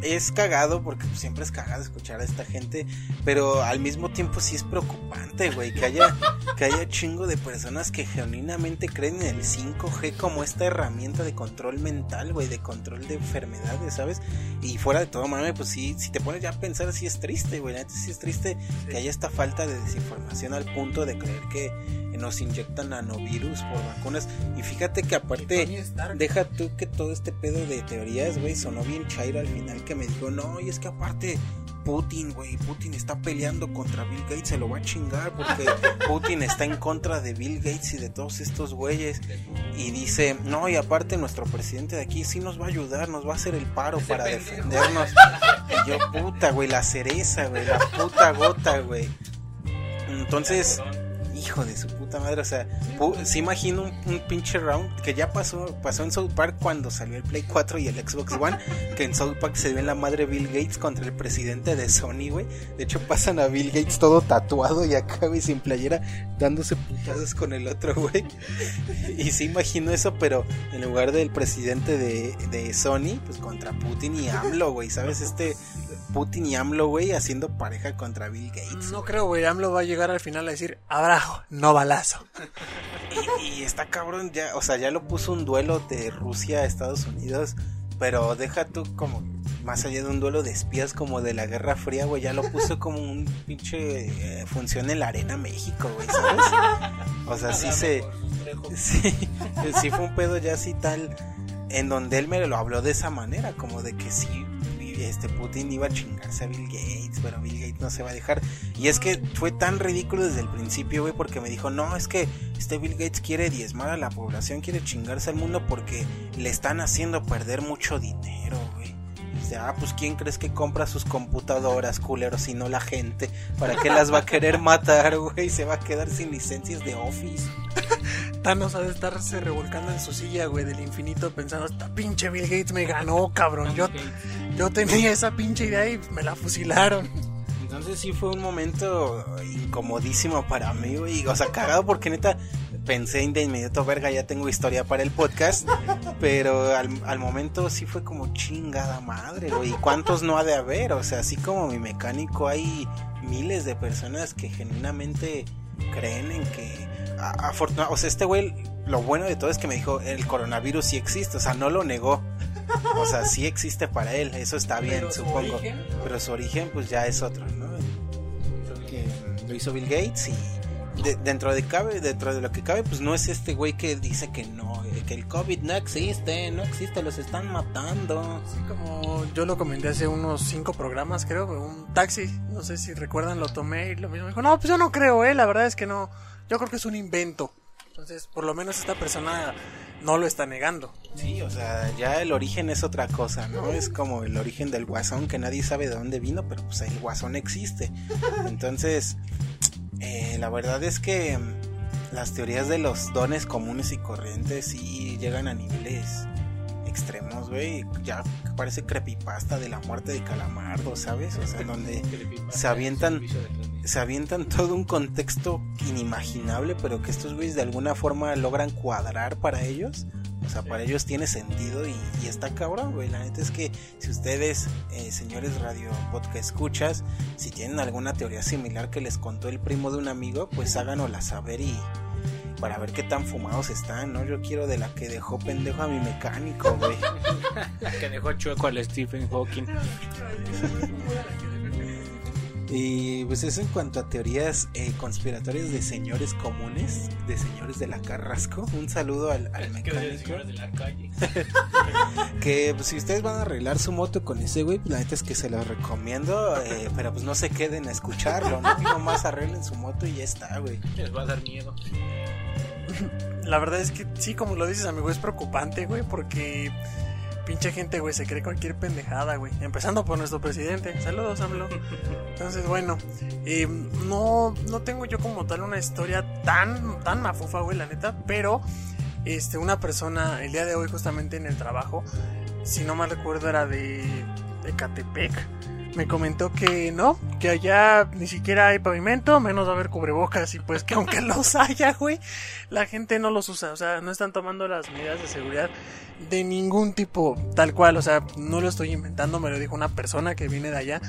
es cagado porque siempre es cagado escuchar a esta gente, pero al mismo tiempo sí es preocupante, güey, que haya, que haya chingo de personas que genuinamente creen en el 5G como esta herramienta de control mental, güey, de control de enfermedades, ¿sabes? Y fuera de todo, mami, pues sí, si te pones ya a pensar, sí es triste, güey, sí es triste que haya esta falta de desinformación al punto de creer que nos inyectan nanovirus por vacunas. Y fíjate que aparte, deja tú que todo este pedo de teorías, güey, sonó bien chairo al final que me dijo, no, y es que aparte Putin, güey, Putin está peleando contra Bill Gates, se lo va a chingar porque [laughs] Putin está en contra de Bill Gates y de todos estos güeyes. Y dice, no, y aparte nuestro presidente de aquí sí nos va a ayudar, nos va a hacer el paro para defendernos. Y yo, puta, güey, la cereza, güey, la puta gota, güey. [laughs] Entonces, hijo de su puta madre. O sea, se imagino un, pinche round que ya pasó pasó en South Park cuando salió el Play 4 y el Xbox One. Que en South Park se ve la madre Bill Gates contra el presidente de Sony, güey. De hecho, pasan a Bill Gates todo tatuado y acá, güey, sin playera, dándose putadas con el otro, güey. [laughs] Y se imagino eso, pero en lugar del presidente de, de Sony, pues contra Putin y AMLO, güey. ¿Sabes? Este Putin y AMLO, güey, haciendo pareja contra Bill Gates. No creo, güey. AMLO va a llegar al final a decir, abrajo, no balazo. Y, está cabrón, ya, o sea, ya lo puso un duelo de Rusia a Estados Unidos, pero deja tú como más allá de un duelo de espías como de la Guerra Fría, güey, ya lo puso como un pinche eh, función en la Arena México, güey, ¿sabes? O sea, sí se... Sí, sí fue un pedo ya así tal, en donde él me lo habló de esa manera, como de que sí este Putin iba a chingarse a Bill Gates, pero Bill Gates no se va a dejar. Y es que fue tan ridículo desde el principio, güey, porque me dijo, no, es que este Bill Gates quiere diezmar a la población, quiere chingarse al mundo porque le están haciendo perder mucho dinero, ah, pues ¿quién crees que compra sus computadoras, culeros, si no la gente? ¿Para qué las va a querer [laughs] matar, güey? Se va a quedar sin licencias de Office. [laughs] Thanos ha de estarse revolcando en su silla, güey, del infinito, pensando, esta pinche Bill Gates me ganó, cabrón. Yo, yo tenía esa pinche idea y me la fusilaron. Entonces sí fue un momento incomodísimo para mí, güey. O sea, cagado porque neta pensé de inmediato, verga, ya tengo historia para el podcast. Pero al, al momento sí fue como chingada madre, güey. ¿Cuántos no ha de haber? O sea, así como mi mecánico, hay miles de personas que genuinamente creen en que afortunadamente, o sea, este güey, lo bueno de todo es que me dijo, el coronavirus sí existe, o sea, no lo negó. O sea, sí existe para él, eso está bien, supongo. Pero su origen, pues ya es otro, ¿no? lo hizo Bill Gates y dentro de cabe, dentro de lo que cabe, pues no es este güey que dice que no, eh, que el COVID no existe, no existe, los están matando. Sí, como yo lo comenté hace unos cinco programas, creo, un taxi, no sé si recuerdan, lo tomé y lo mismo dijo, no, pues yo no creo, eh, la verdad es que no, yo creo que es un invento. Entonces, por lo menos esta persona no lo está negando. Sí, o sea, ya el origen es otra cosa, ¿no? Es como el origen del guasón que nadie sabe de dónde vino, pero pues el guasón existe. Entonces, eh, la verdad es que mm, las teorías de los dones comunes y corrientes sí llegan a niveles extremos, güey. Ya parece creepypasta de la muerte de Calamardo, ¿sabes? O sea, donde [laughs] se avientan se avientan todo un contexto inimaginable, pero que estos güeyes de alguna forma logran cuadrar para ellos. O sea, para ellos tiene sentido y, está cabrón, güey. La neta es que si ustedes, eh, señores radio podcast escuchas, si tienen alguna teoría similar que les contó el primo de un amigo, pues háganosla saber y para ver qué tan fumados están, ¿no? Yo quiero de la que dejó pendejo a mi mecánico, güey. [laughs] la que dejó chueco al Stephen Hawking. [laughs] Y pues eso en cuanto a teorías eh, conspiratorias de señores comunes, de señores de la Carrasco. Un saludo al, al mecánico. De la calle. [laughs] que pues, si ustedes van a arreglar su moto con ese güey, pues la neta es que se lo recomiendo, eh, pero pues no se queden a escucharlo, ¿no? Nomás arreglen su moto y ya está, güey. Les va a dar miedo. La verdad es que sí, como lo dices, amigo, es preocupante, güey, porque pinche gente, güey, se cree cualquier pendejada, güey. Empezando por nuestro presidente. Saludos, AMLO. Entonces, bueno, eh, no, no tengo yo como tal una historia tan, tan mafufa, güey, la neta, pero este, una persona el día de hoy justamente en el trabajo, si no mal recuerdo era de, de Catepec me comentó que no, que allá ni siquiera hay pavimento, menos va a haber cubrebocas y pues que aunque [laughs] los haya, güey, la gente no los usa, o sea, no están tomando las medidas de seguridad de ningún tipo, tal cual, o sea, no lo estoy inventando, me lo dijo una persona que viene de allá.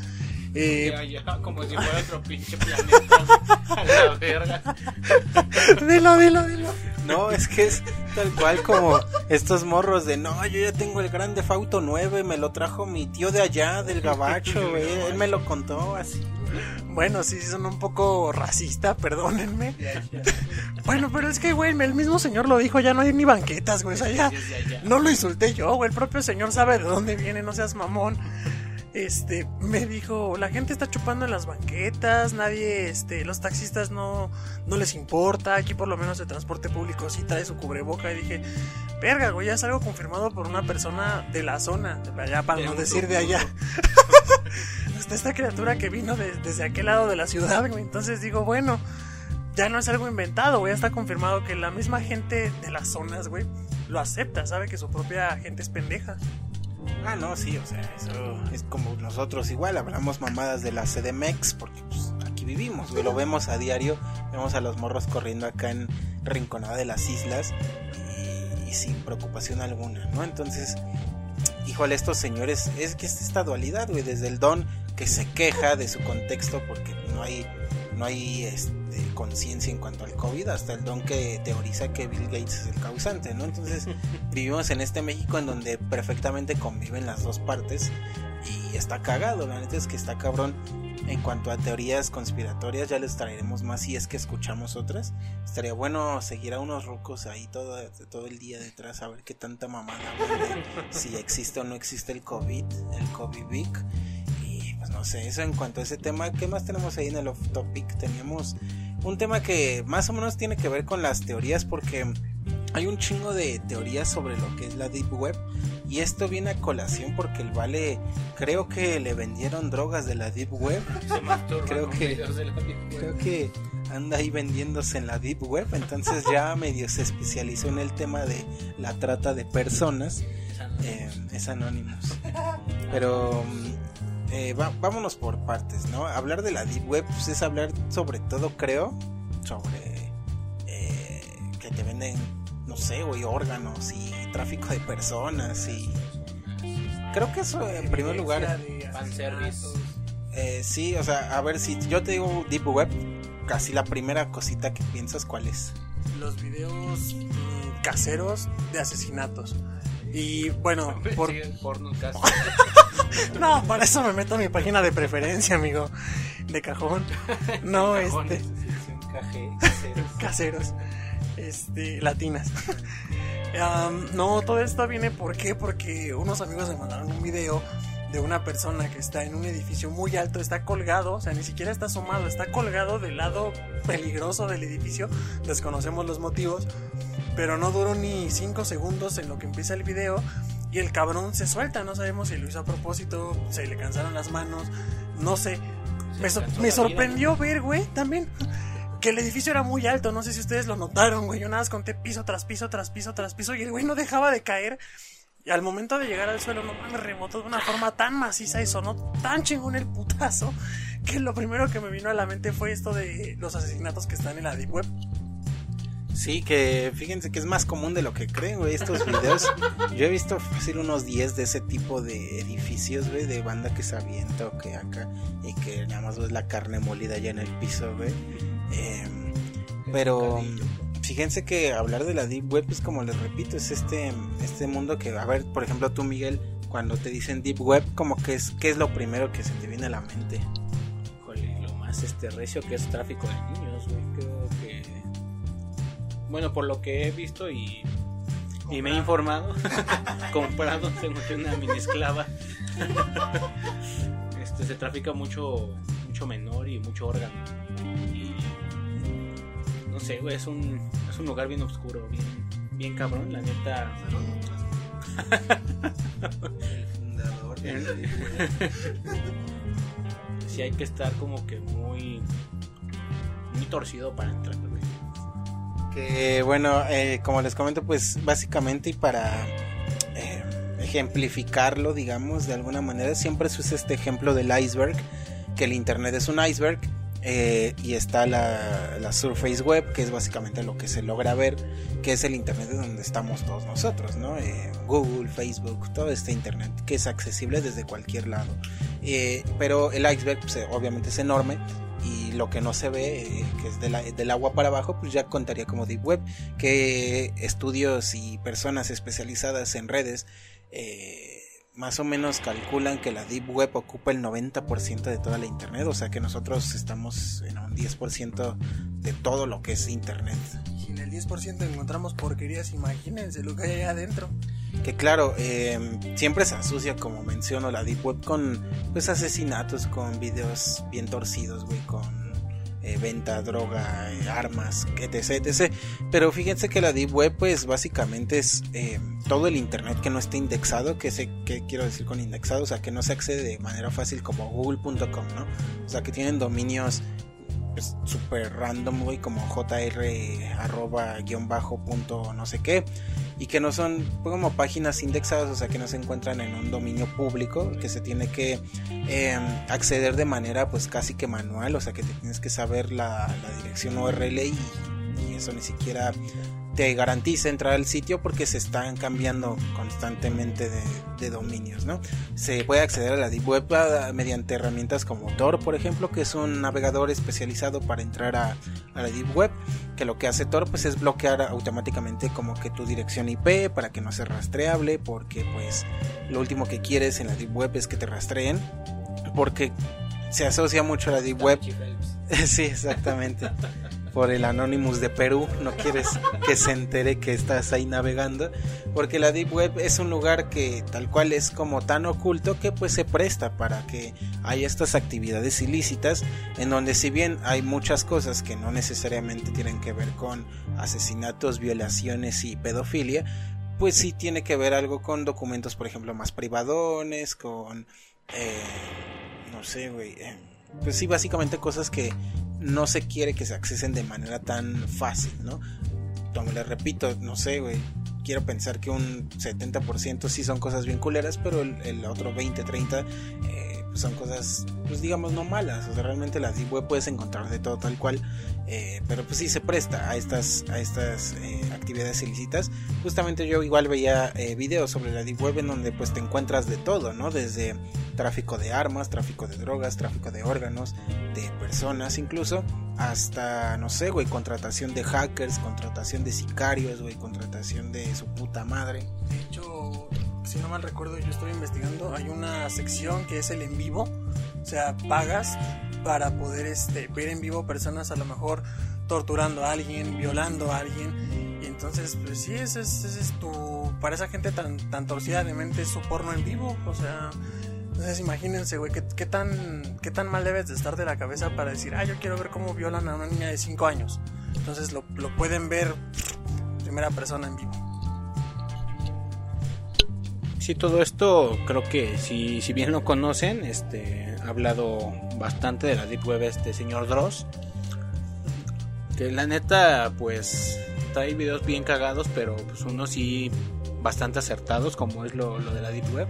Eh, como si fuera otro pinche planeta a la verga. dilo, dilo, dilo. No, es que es tal cual como estos morros de no, yo ya tengo el grande Fauto 9, me lo trajo mi tío de allá, del gabacho, güey, él me lo contó así. Bueno, sí, son un poco racista, perdónenme. bueno, pero es que, güey, el mismo señor lo dijo, ya no hay ni banquetas, güey, o sea, ya no lo insulté yo, güey, el propio señor sabe de dónde viene, no seas mamón este, me dijo, la gente está chupando en las banquetas, nadie, este, los taxistas no, no les importa, aquí por lo menos el transporte público sí trae su cubreboca y dije, verga, güey, ya es algo confirmado por una persona de la zona, de allá, para no decir de allá. [laughs] esta criatura que vino desde aquel lado de la ciudad, güey, entonces digo, bueno, ya no es algo inventado, güey. Ya está confirmado que la misma gente de las zonas, güey, lo acepta, sabe que su propia gente es pendeja. Ah, no, sí, o sea, eso es como nosotros igual, hablamos mamadas de la CDMX, porque pues, aquí vivimos, güey, lo vemos a diario, vemos a los morros corriendo acá en Rinconada de las Islas y, y sin preocupación alguna, ¿no? Entonces, híjole, estos señores, es que es esta dualidad, güey, desde el don que se queja de su contexto porque no hay, no hay este, conciencia en cuanto al COVID, hasta el don que teoriza que Bill Gates es el causante, ¿no? Entonces [laughs] vivimos en este México en donde perfectamente conviven las dos partes y está cagado, la neta es que está cabrón. En cuanto a teorías conspiratorias, ya les traeremos más si es que escuchamos otras. Estaría bueno seguir a unos rucos ahí todo, todo el día detrás a ver qué tanta mamada, si existe o no existe el COVID, el COVID-Vic no sé, eso en cuanto a ese tema, ¿qué más tenemos ahí en el off topic? Teníamos un tema que más o menos tiene que ver con las teorías porque hay un chingo de teorías sobre lo que es la Deep Web y esto viene a colación porque el Vale creo que le vendieron drogas de la Deep Web. creo que creo que anda ahí vendiéndose en la Deep Web, entonces ya [laughs] medio se especializó en el tema de la trata de personas. Eh, es Anonymous. Pero eh, vámonos por partes, ¿no? Hablar de la Deep Web pues, es hablar sobre todo, creo, sobre eh, que te venden, no sé, güey, órganos y tráfico de personas y... Creo que eso en primer lugar... Eh, sí, o sea, a ver si yo te digo Deep Web, casi la primera cosita que piensas, ¿cuál es? Los videos mm, caseros de asesinatos. Y bueno, por... [laughs] [laughs] no, para eso me meto a mi página de preferencia, amigo. De cajón. No, [laughs] este. Caseros. [laughs] Este, latinas. no, todo esto viene ¿por qué? Porque unos amigos me mandaron un video de una persona que está en un edificio muy alto, está colgado, o sea, ni siquiera está asomado, está colgado del lado peligroso del edificio, desconocemos los motivos, pero no duró ni 5 segundos en lo que empieza el video y el cabrón se suelta, no sabemos si lo hizo a propósito, se le cansaron las manos, no sé. Me, me sorprendió ver, güey, también que el edificio era muy alto, no sé si ustedes lo notaron, güey. Yo nada más conté piso tras piso, tras piso, tras piso, y el güey no dejaba de caer. Y al momento de llegar al suelo, no me rebotó de una forma tan maciza y sonó tan chingón el putazo que lo primero que me vino a la mente fue esto de los asesinatos que están en la Deep Web. Sí, que fíjense que es más común de lo que creen, güey, estos videos. [laughs] Yo he visto fácil unos 10 de ese tipo de edificios, güey, de banda que se avienta o que acá y que nada más ves la carne molida allá en el piso, güey. Em, pero fíjense que hablar de la Deep Web es como les repito, es este, este mundo que, a ver, por ejemplo tú Miguel, cuando te dicen Deep Web, como que es, ¿qué es lo primero que se te viene a la mente? Híjole, lo más este recio que es tráfico de niños, güey, creo que bueno, por lo que he visto y, y me he informado, [laughs] comprado, tengo una mini esclava. este, se trafica mucho, mucho menor y mucho órgano. Y no sé, güey, es un, es un lugar bien oscuro, bien, bien cabrón, la neta. El fundador. [laughs] sí hay que estar como que muy, muy torcido para entrar bueno, eh, como les comento, pues básicamente y para eh, ejemplificarlo, digamos, de alguna manera, siempre se usa este ejemplo del iceberg, que el Internet es un iceberg. Eh, y está la, Surface Web, que es básicamente lo que se logra ver, que es el Internet donde estamos todos nosotros, ¿no? Google, Facebook, todo este Internet que es accesible desde cualquier lado. pero el iceberg, pues, obviamente es enorme y lo que no se ve, eh, que es del agua para abajo, pues ya contaría como Deep Web, que estudios y personas especializadas en redes eh, más o menos calculan que la Deep Web ocupa el 90% de toda la Internet, o sea que nosotros estamos en un 10% de todo lo que es Internet. Y en el 10% encontramos porquerías, imagínense lo que hay allá adentro que claro, em, siempre se asocia, como menciono, la Deep Web con pues asesinatos, con videos bien torcidos, güey, con eh, venta, droga, eh, armas, etc, etc. Pero fíjense que la Deep Web, pues básicamente es em, todo el Internet que no esté indexado, que, sé, que quiero decir con indexado, o sea, que no se accede de manera fácil como google.com, ¿no? O sea, que tienen dominios pues, super random, güey, como jr arroba guion bajo punto no sé qué, y que no son como páginas indexadas, o sea, que no se encuentran en un dominio público, que se tiene que em, acceder de manera pues casi que manual, o sea, que te tienes que saber la, dirección URL y eso ni siquiera te garantiza entrar al sitio porque se están cambiando constantemente de, dominios, ¿no? Se puede acceder a la Deep Web mediante herramientas como Tor, por ejemplo, que es un navegador especializado para entrar a, la Deep Web, que lo que hace Tor pues es bloquear automáticamente como que tu dirección IP para que no sea rastreable, porque pues lo último que quieres en la Deep Web es que te rastreen, porque se asocia mucho a la Deep Web. [laughs] sí, exactamente por el Anonymous de Perú, no quieres que se entere que estás ahí navegando, porque la Deep Web es un lugar que tal cual es como tan oculto que pues se presta para que haya estas actividades ilícitas, en donde si bien hay muchas cosas que no necesariamente tienen que ver con asesinatos, violaciones y pedofilia, pues sí tiene que ver algo con documentos, por ejemplo, más privadones, con... Eh, no sé, güey. Eh, pues sí, básicamente cosas que no se quiere que se accesen de manera tan fácil, ¿no? Como les repito, no sé, güey, quiero pensar que un 70% sí son cosas bien culeras, pero el, otro 20, 30 eh, pues son cosas, pues digamos, no malas. O sea, realmente la Web puedes encontrar de todo tal cual, eh, pero pues sí se presta a estas, a estas eh, actividades ilícitas. Justamente yo igual veía videos sobre la Deep Web en donde pues te encuentras de todo, ¿no? Desde tráfico de armas, tráfico de drogas, tráfico de órganos, de personas incluso, hasta, no sé, güey, contratación de hackers, contratación de sicarios, güey, contratación de su puta madre. De hecho, si no mal recuerdo, yo estoy investigando, hay una sección que es el en vivo, sea, pagas para poder este, ver en vivo personas a lo mejor torturando a alguien, violando a alguien. Y entonces, pues sí, ese es, tu. Para esa gente tan, tan torcida de mente es su porno en vivo. O sea, entonces imagínense, güey, ¿qué, ¿qué, tan, qué tan mal debes de estar de la cabeza para decir, ah, yo quiero ver cómo violan a una niña de 5 años. Entonces lo, lo pueden ver primera persona en vivo. Sí, todo esto creo que si, si bien lo conocen, este, hablado bastante de la Deep Web este señor Dross. Que la neta, pues, trae videos bien cagados, pero pues unos sí bastante acertados, como es lo, lo de la Deep Web.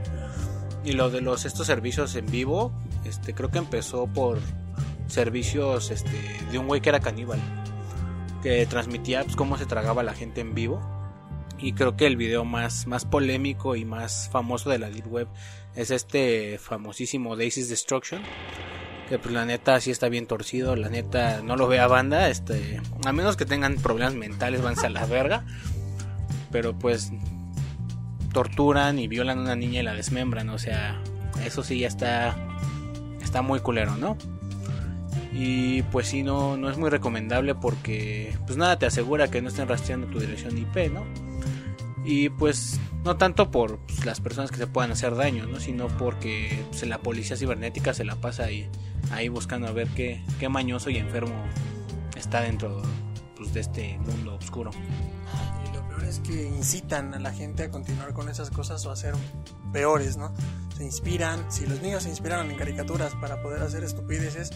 Y lo de los estos servicios en vivo, este creo que empezó por servicios este de un güey que era caníbal, que transmitía pues, cómo se tragaba la gente en vivo. Y creo que el video más, más polémico y más famoso de la Deep Web es este famosísimo Daisy's Destruction. Que pues la neta sí está bien torcido, la neta no lo ve a banda, este, a menos que tengan problemas mentales, van a la verga. Pero pues torturan y violan a una niña y la desmembran, o sea, eso sí ya está está muy culero, ¿no? Y pues sí, no, no es muy recomendable porque pues nada te asegura que no estén rastreando tu dirección IP, ¿no? Y pues no tanto por pues, las personas que se puedan hacer daño, ¿no? Sino porque pues, la policía cibernética se la pasa ahí, ahí buscando a ver qué, qué mañoso y enfermo está dentro pues, de este mundo oscuro es que incitan a la gente a continuar con esas cosas o a ser peores, ¿no? Se inspiran, si los niños se inspiraron en caricaturas para poder hacer estupideces,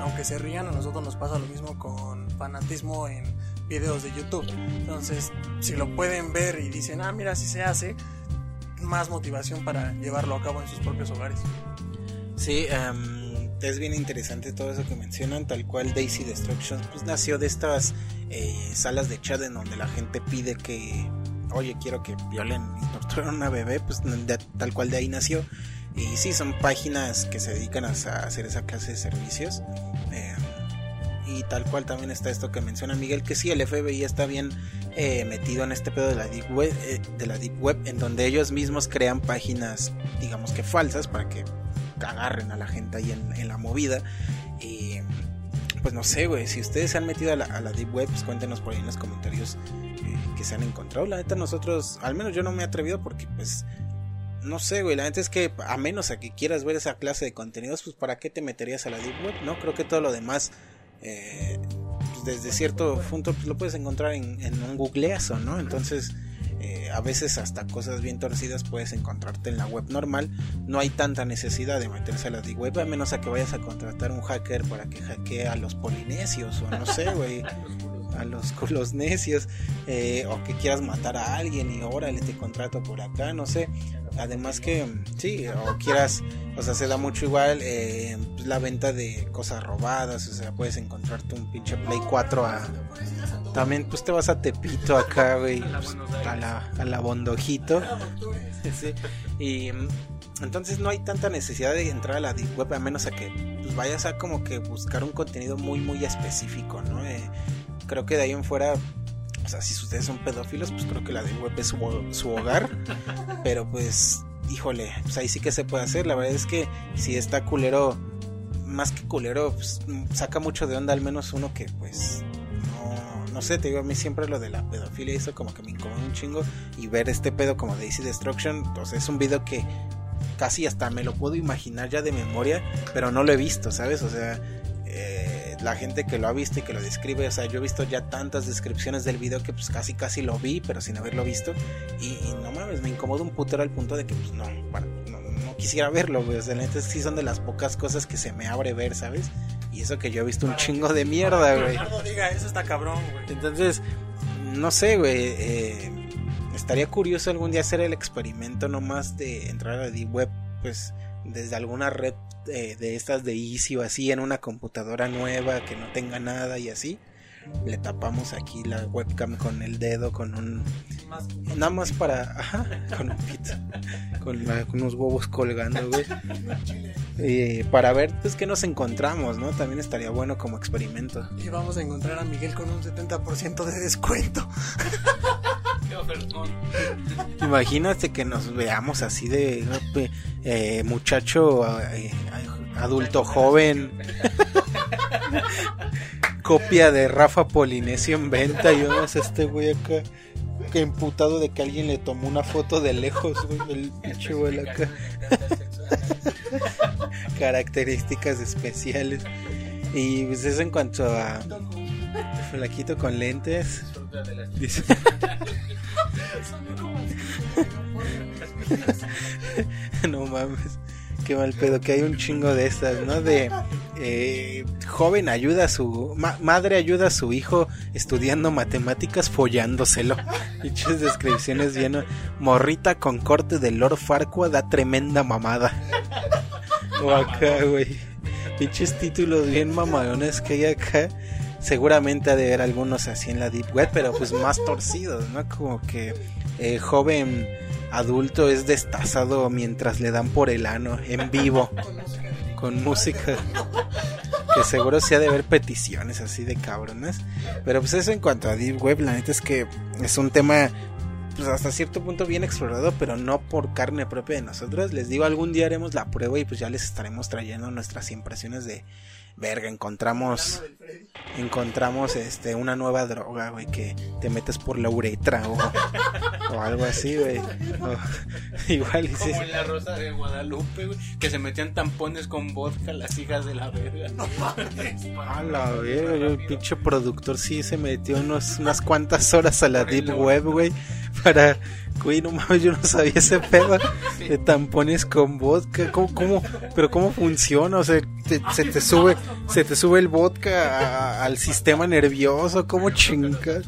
aunque se rían, a nosotros nos pasa lo mismo con fanatismo en videos de YouTube. Entonces, si lo pueden ver y dicen, ah, mira, si se hace, más motivación para llevarlo a cabo en sus propios hogares. Sí, um es bien interesante todo eso que mencionan, tal cual Daisy Destruction pues nació de estas eh, salas de chat en donde la gente pide que, oye, quiero que violen y torturen a una bebé, pues tal cual de ahí nació. Y sí, son páginas que se dedican a, hacer esa clase de servicios. Eh, y tal cual también está esto que menciona Miguel, que sí, el FBI está bien eh, metido en este pedo de la, deep web, de la Deep Web, en donde ellos mismos crean páginas, digamos que falsas, para que agarren a la gente ahí en, la movida. Y pues no sé, güey, si ustedes se han metido a la, Deep Web, pues cuéntenos por ahí en los comentarios eh, que se han encontrado. La neta, nosotros, al menos yo no me he atrevido porque pues... No sé, güey, la neta es que a menos a que quieras ver esa clase de contenidos, pues para qué te meterías a la Deep Web, ¿no? Creo que todo lo demás, eh, pues desde cierto punto, pues lo puedes encontrar en, un googleazo, ¿no? Entonces, eh, a veces hasta cosas bien torcidas puedes encontrarte en la web normal. No hay tanta necesidad de meterse a la Deep Web, a menos a que vayas a contratar un hacker para que hackee a los polinesios o no sé, güey. [laughs] a los [laughs] culos necios eh, o que quieras matar a alguien y órale te contrato por acá no sé. Además que sí o quieras o sea se da mucho igual eh, pues, la venta de cosas robadas o sea puedes encontrarte un pinche play 4 a también pues te vas a Tepito acá güey pues, a la a la bondojito. [laughs] Y entonces no hay tanta necesidad de entrar a la deep web a menos a que pues, vayas a como que buscar un contenido muy muy específico no eh, creo que de ahí en fuera, o sea, si ustedes son pedófilos, pues creo que la de web es su, hogar. [laughs] Pero pues, híjole, pues ahí sí que se puede hacer. La verdad es que si está culero, más que culero, pues saca mucho de onda al menos uno que pues no, no sé, te digo, a mí siempre lo de la pedofilia eso como que me incomoda un chingo y ver este pedo como de Easy Destruction, entonces es un video que casi hasta me lo puedo imaginar ya de memoria, pero no lo he visto, ¿sabes? O sea, la gente que lo ha visto y que lo describe, o sea, yo he visto ya tantas descripciones del video que pues casi casi lo vi, pero sin haberlo visto. Y, no mames, me incomoda un putero al punto de que pues no, bueno, no, quisiera verlo, güey. O sea, neta sí son de las pocas cosas que se me abre ver, ¿sabes? Y eso que yo he visto un chingo de mierda, güey. diga, eso está cabrón, güey. Entonces, no sé, güey. Eh, estaría curioso algún día hacer el experimento nomás de entrar a la Deep Web, pues desde alguna red de estas de Easy o así en una computadora nueva que no tenga nada y así. Le tapamos aquí la webcam con el dedo, con un. Nada más para. Ajá, con un pito. Con, unos huevos colgando, güey. Y para ver, pues, qué nos encontramos, ¿no? También estaría bueno como experimento. Y vamos a encontrar a Miguel con un 70% de descuento. [laughs] Imagínate que nos veamos así de eh, muchacho eh, adulto joven. [laughs] Copia de Rafa Polinesio en venta. Y vemos a este güey acá. Que emputado de que alguien le tomó una foto de lejos, El [laughs] pinche güey acá. [laughs] Características especiales. Y pues eso en cuanto a flaquito con lentes. Dice... [laughs] no mames. Qué mal pedo, que hay un chingo de estas, ¿no? De eh, joven ayuda a su madre ayuda a su hijo estudiando matemáticas follándoselo. [laughs] Dichas descripciones bien morrita con corte de Lord Farquaad da tremenda mamada. [laughs] O acá, güey. Pinches títulos bien mamadones que hay acá. Seguramente ha de haber algunos así en la Deep Web, pero pues más torcidos, ¿no? Como que eh, joven adulto es destazado mientras le dan por el ano en vivo con música que seguro se ha de ver peticiones así de cabrones pero pues eso en cuanto a deep web la neta es que es un tema pues hasta cierto punto bien explorado pero no por carne propia de nosotros. Les digo algún día haremos la prueba y pues ya les estaremos trayendo nuestras impresiones de verga, encontramos encontramos este una nueva droga, güey, que te metes por la uretra o, algo así, güey. [laughs] igual y Como en la Rosa de Guadalupe, güey, que se metían tampones con vodka las hijas de la verga. No mames. A la verga, el pinche productor sí se metió unos, unas cuantas horas a la deep web, güey, [laughs] para Güey, no mames, yo no sabía ese pedo de tampones con vodka. ¿Cómo, cómo, pero cómo funciona? O sea, se te sube, se te sube el vodka al sistema nervioso. ¿Cómo chingas?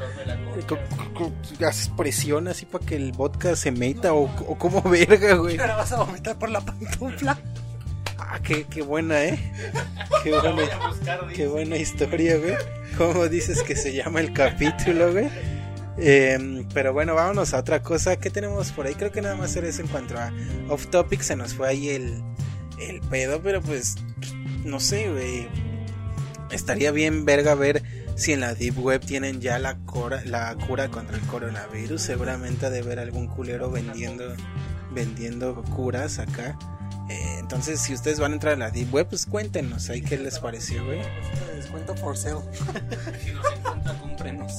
¿Haces presión así para que el vodka se meta? ¿O, o cómo [laughs] verga, güey? Ahora vas a vomitar por la pantufla. Ah, qué, qué buena, ¿eh? Qué buena, qué buena historia, güey. ¿Cómo dices que se llama el capítulo, güey? Em, pero bueno, vámonos a otra cosa. ¿Qué tenemos por ahí? Creo que nada más era eso en cuanto a off topic. Se nos fue ahí el, el pedo, pero pues no sé, güey. Estaría bien verga ver si en la Deep Web tienen ya la, cura, la cura contra el coronavirus. Seguramente ha de haber algún culero vendiendo, vendiendo curas acá. Eh, entonces, si ustedes van a entrar a la Deep Web, pues cuéntenos ahí qué les pareció, güey. Descuento for sale. si nos encanta, cómprenos.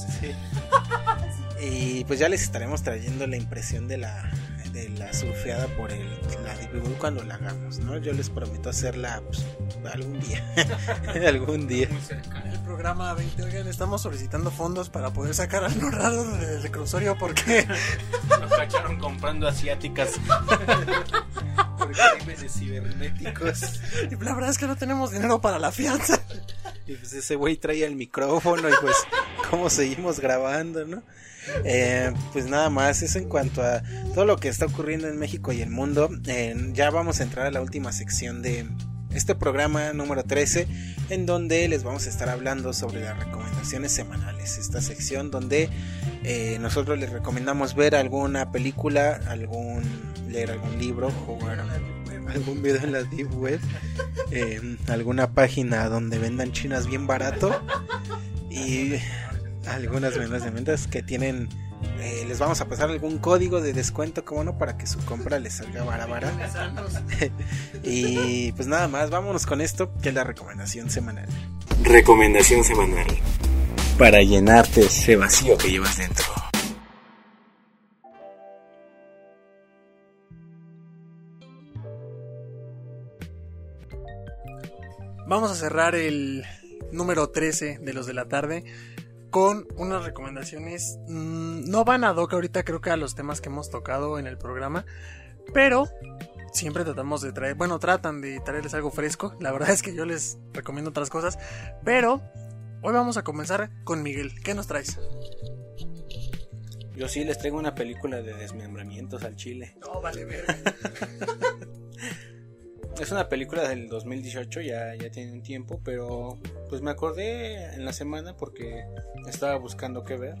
Y pues ya les estaremos trayendo la impresión de la, la surfeada por el, la Deep cuando la hagamos, ¿no? Yo les prometo hacerla pues, algún día. [laughs] algún día. El programa 20, oigan, estamos solicitando fondos para poder sacar al Norrado del reclusorio porque nos cacharon comprando asiáticas. [laughs] por crímenes cibernéticos. Y la verdad es que no tenemos dinero para la fianza. Y pues ese güey traía el micrófono y pues cómo seguimos grabando, ¿no? Eh, pues nada más, eso en cuanto a todo lo que está ocurriendo en México y el mundo. ya vamos a entrar a la última sección de este programa número 13, en donde les vamos a estar hablando sobre las recomendaciones semanales. Esta sección donde eh, nosotros les recomendamos ver alguna película, algún leer algún libro, jugar algún video en la deep web, eh, alguna página donde vendan chinas bien barato y algunas menos de ventas que tienen eh, les vamos a pasar algún código de descuento como no para que su compra les salga barabara [laughs] y pues nada más vámonos con esto que es la recomendación semanal. Recomendación semanal. Para llenarte ese vacío que llevas dentro. Vamos a cerrar el número 13 de los de la tarde con unas recomendaciones. Mm, no van a doc ahorita, creo que a los temas que hemos tocado en el programa, pero siempre tratamos de traer, bueno, tratan de traerles algo fresco. La verdad es que yo les recomiendo otras cosas, pero hoy vamos a comenzar con Miguel. ¿Qué nos traes? Yo sí les traigo una película de desmembramientos al chile. No, vale, ver. [laughs] es una película del 2018, ya, ya tiene un tiempo, pero pues me acordé en la semana porque estaba buscando qué ver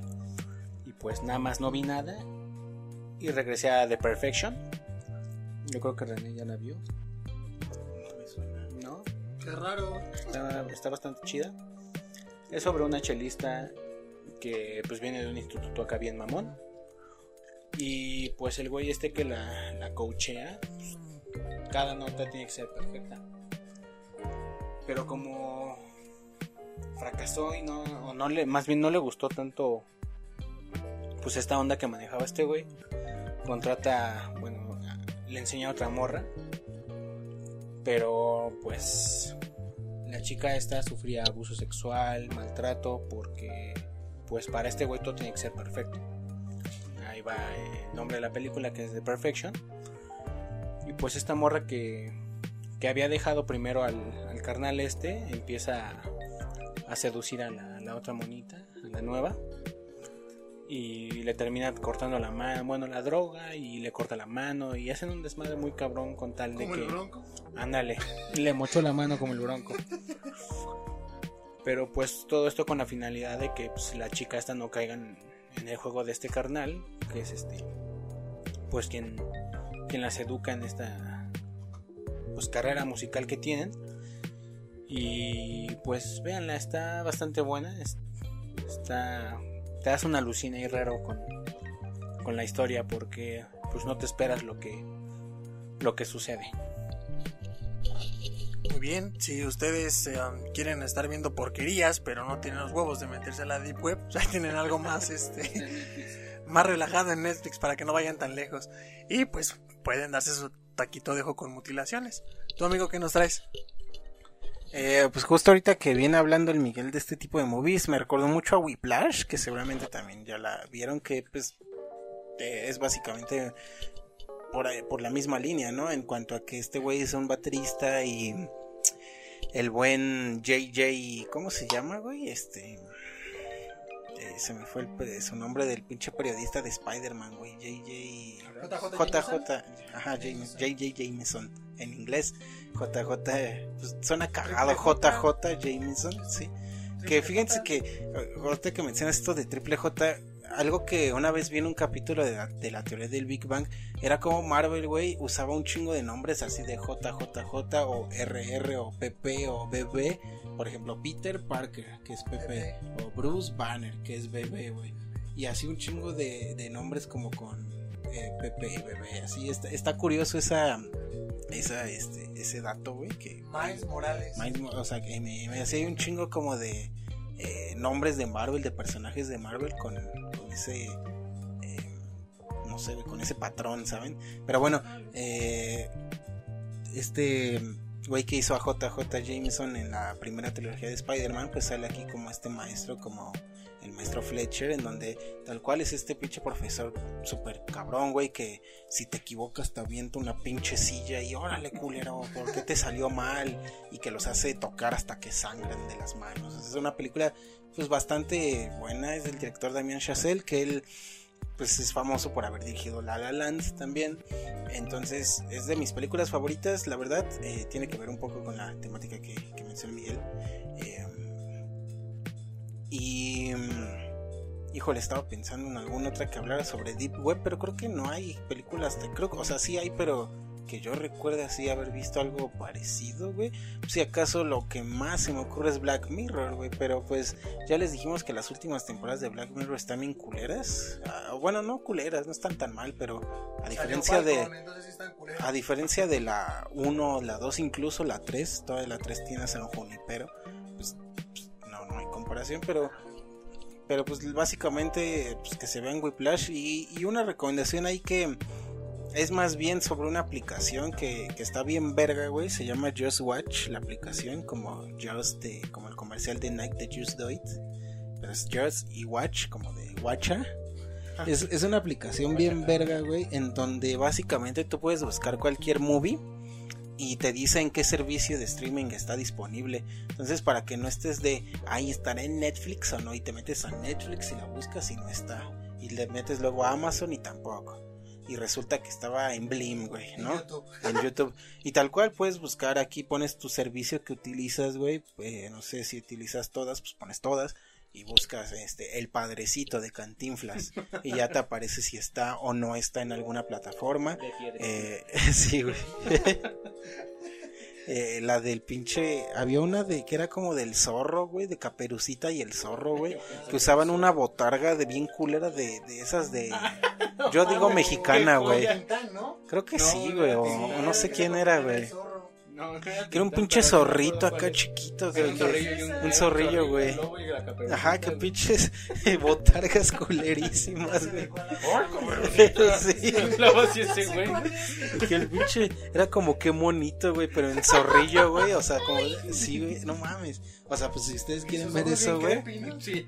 y pues nada más no vi nada y regresé a The Perfection. Yo creo que René ya la vio. ¿No? Qué raro. Está, está bastante chida. Es sobre una chelista que pues viene de un instituto acá bien mamón. Y pues el güey este que la, la coachea, pues, cada nota tiene que ser perfecta. Pero como fracasó y no, no le, más bien no le gustó tanto, pues esta onda que manejaba este güey, contrata, bueno, le enseña a otra morra, pero pues la chica esta sufría abuso sexual, maltrato, porque pues para este güey todo tiene que ser perfecto. Ahí va el nombre de la película que es The Perfection y pues esta morra que, que había dejado primero al, carnal este empieza a, seducir a la, otra monita, a la nueva. Y le termina cortando la mano, bueno, la droga y le corta la mano y hacen un desmadre muy cabrón con tal de ¿Como que... el bronco? Ándale, le mochó la mano como el bronco. Pero pues todo esto con la finalidad de que pues, la chica esta no caiga en, en el juego de este carnal, que es este, pues quien quien las educa en esta pues, carrera musical que tienen. Y pues véanla, está bastante buena. Está, te das una alucina y raro con, con la historia porque pues no te esperas lo que, lo que sucede. Muy bien, si ustedes eh, quieren estar viendo porquerías, pero no tienen los huevos de meterse a la deep web, ya tienen algo más [laughs] este [laughs] más relajado en Netflix para que no vayan tan lejos. Y pues pueden darse su taquito de ojo con mutilaciones. ¿Tu amigo qué nos traes? Eh, pues justo ahorita que viene hablando el Miguel de este tipo de movies, me recordó mucho a Whiplash, que seguramente también ya la vieron, que pues eh, es básicamente por, por la misma línea, ¿no? En cuanto a que este güey es un baterista y el buen JJ, ¿cómo se llama, güey? Este... Eh, se me fue el, su nombre del pinche periodista de Spider-Man, güey, JJ... JJ, ajá, JJ Jameson en inglés. JJ, pues suena cagado, JJ Jameson, sí. Que fíjense que, ahorita que mencionas esto de Triple J, algo que una vez vi en un capítulo de la, de la teoría del Big Bang, era como Marvel, güey, usaba un chingo de nombres así de JJJ o RR o PP o BB. Por ejemplo, Peter Parker, que es PP, o Bruce Banner, que es BB, güey. Y así un chingo de, de nombres como con Pepe y Bebé, así está, está curioso esa, esa, este, ese dato, güey, que... Miles Morales. o sea, que me, me hacía un chingo como de eh, nombres de Marvel, de personajes de Marvel con, ese, eh, no sé, con ese patrón, ¿saben? Pero bueno, eh, este güey que hizo a JJ Jameson en la primera trilogía de Spider-Man, pues sale aquí como este maestro, como el maestro Fletcher, en donde tal cual es este pinche profesor súper cabrón, güey, que si te equivocas te avienta una pinche silla y órale, culero, ¿por qué te salió mal? Y que los hace tocar hasta que sangran de las manos. Es una película, pues bastante buena, es del director Damien Chazelle, que él pues es famoso por haber dirigido La La Land también. Entonces es de mis películas favoritas, la verdad. Eh, tiene que ver un poco con la temática que, mencionó Miguel. Eh, y... Mm, híjole, estaba pensando en alguna otra que hablara sobre Deep Web, pero creo que no hay películas de... Creo, o sea, sí hay, pero que yo recuerde así haber visto algo parecido, güey. Si acaso lo que más se me ocurre es Black Mirror, güey. Pero pues ya les dijimos que las últimas temporadas de Black Mirror están bien culeras. Ah, bueno, no culeras, no están tan mal, pero a diferencia de... a diferencia de la 1, la 2, incluso la 3, toda la 3 tiene a San Junipero. Pues, pues no, no hay comparación, pero pero pues básicamente pues, que se vean Whiplash y, y una recomendación ahí que es más bien sobre una aplicación que, que está bien verga, güey. Se llama Just Watch, la aplicación, como Just de, como el comercial de Nike de Just Do It. Pero es Just y Watch, como de Watcha. Ah. Es, es una aplicación bien verga, güey, en donde básicamente tú puedes buscar cualquier movie y te dice en qué servicio de streaming está disponible. Entonces, para que no estés de ahí estará en Netflix o no, y te metes a Netflix y la buscas y no está. Y le metes luego a Amazon y tampoco y resulta que estaba en Blim, güey, ¿no? [laughs] En YouTube. Y tal cual puedes buscar aquí, pones tu servicio que utilizas, güey, eh, no sé si utilizas todas, pues pones todas y buscas este el padrecito de Cantinflas y ya te aparece si está o no está en alguna plataforma. Eh, [laughs] sí, güey. [laughs] Eh, la del pinche. Había una de que era como del zorro, güey, de Caperucita y el zorro, güey. Que usaban una botarga de bien culera de, de esas de. [laughs] Yo digo mexicana, güey. Creo que sí, güey. O, no sé quién era, güey. No, que era un pinche zorrito acá chiquito. un zorrillo, güey. Ajá, que pinches [laughs] botargas culerísimas, güey. sí. Que el pinche era como que monito, güey, pero en zorrillo, güey. O sea, como, sí, güey, no mames. O sea, pues si ustedes quieren ver eso, güey. Sí.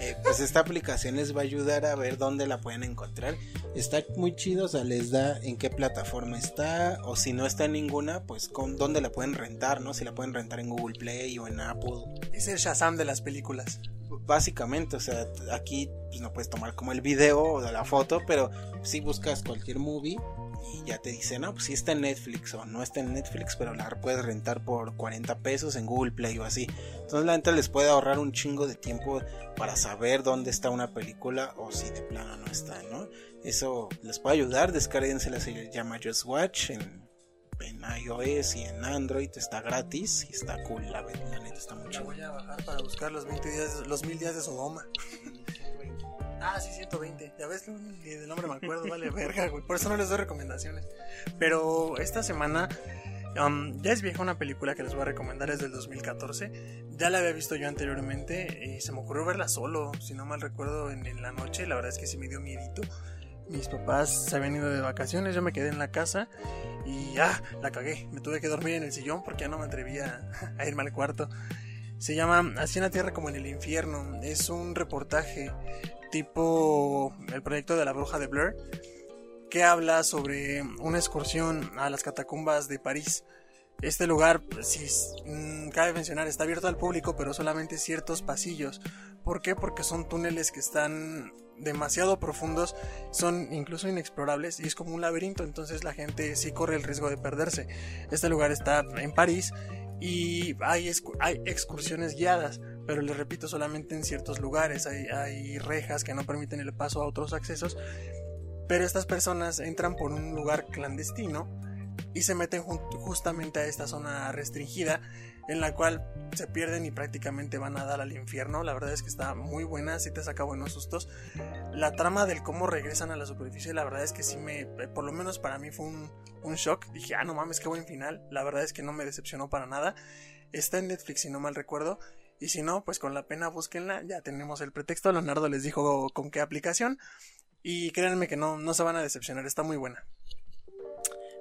Eh, pues esta aplicación les va a ayudar a ver dónde la pueden encontrar. Está muy chido, o sea, les da en qué plataforma está, o si no está en ninguna, pues con dónde la pueden rentar, ¿no? Si la pueden rentar en Google Play o en Apple. Es el Shazam de las películas. Básicamente, o sea, aquí pues no puedes tomar como el video o la foto, pero si buscas cualquier movie y ya te dice, no, pues si está en Netflix o no está en Netflix, pero la puedes rentar por 40 pesos en Google Play o así. Entonces la gente les puede ahorrar un chingo de tiempo para saber dónde está una película o si de plano no está, ¿no? Eso les puede ayudar, descárguensela, se llama Just Watch en, en iOS y en Android, está gratis y está cool, la, la neta está muy La voy a bajar para buscar los 20 días, los mil días de Sodoma. [laughs] Ah, sí, 120. Ya ves, del nombre me acuerdo, vale, [laughs] verga, güey. Por eso no les doy recomendaciones. Pero esta semana um, ya es vieja una película que les voy a recomendar, es del 2014. Ya la había visto yo anteriormente y se me ocurrió verla solo, si no mal recuerdo, en, la noche. La verdad es que sí me dio miedito. Mis papás se habían ido de vacaciones, yo me quedé en la casa y ah, la cagué. Me tuve que dormir en el sillón porque ya no me atrevía [laughs] a irme al cuarto. Se llama Así en la Tierra como en el Infierno. Es un reportaje tipo el proyecto de la bruja de Blair, que habla sobre una excursión a las catacumbas de París. Este lugar, si mm, cabe mencionar, está abierto al público, pero solamente ciertos pasillos. ¿Por qué? Porque son túneles que están demasiado profundos, son incluso inexplorables y es como un laberinto, entonces la gente sí corre el riesgo de perderse. Este lugar está en París y hay excursiones guiadas pero les repito, solamente en ciertos lugares hay, rejas que no permiten el paso a otros accesos, pero estas personas entran por un lugar clandestino y se meten justamente a esta zona restringida en la cual se pierden y prácticamente van a dar al infierno. La verdad es que está muy buena, si te saca buenos sustos. La trama del cómo regresan a la superficie, la verdad es que sí me, por lo menos para mí fue un, un shock. Dije, ah, no mames, qué buen final. La verdad es que no me decepcionó para nada. Está en Netflix, si no mal recuerdo. Y si no, pues con la pena búsquenla. Ya tenemos el pretexto. Leonardo les dijo con qué aplicación. Y créanme que no, no se van a decepcionar, está muy buena.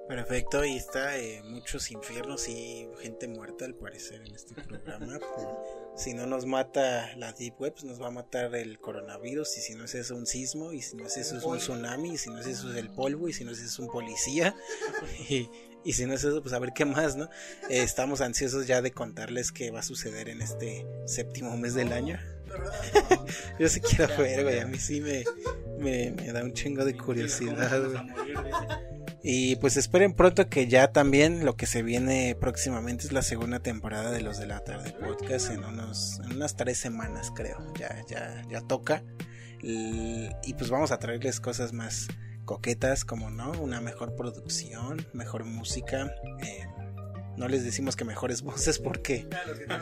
Perfecto, y está eh, muchos infiernos y gente muerta al parecer en este programa. [laughs] si no nos mata la Deep Web, pues nos va a matar el coronavirus, y si no es eso un sismo, y si no es eso es un tsunami, y si no es eso es el polvo, y si no es eso es un policía, [laughs] y, y si no es eso, pues a ver qué más, ¿no? Eh, estamos ansiosos ya de contarles qué va a suceder en este séptimo mes del año. [laughs] Yo sí quiero ver, güey, a mí sí me, me, me da un chingo de curiosidad, güey. Y pues esperen pronto que ya también lo que se viene próximamente es la segunda temporada de los de la tarde podcast en unos en unas tres semanas creo ya ya ya toca y pues vamos a traerles cosas más coquetas como no una mejor producción mejor música eh, no les decimos que mejores [laughs] voces porque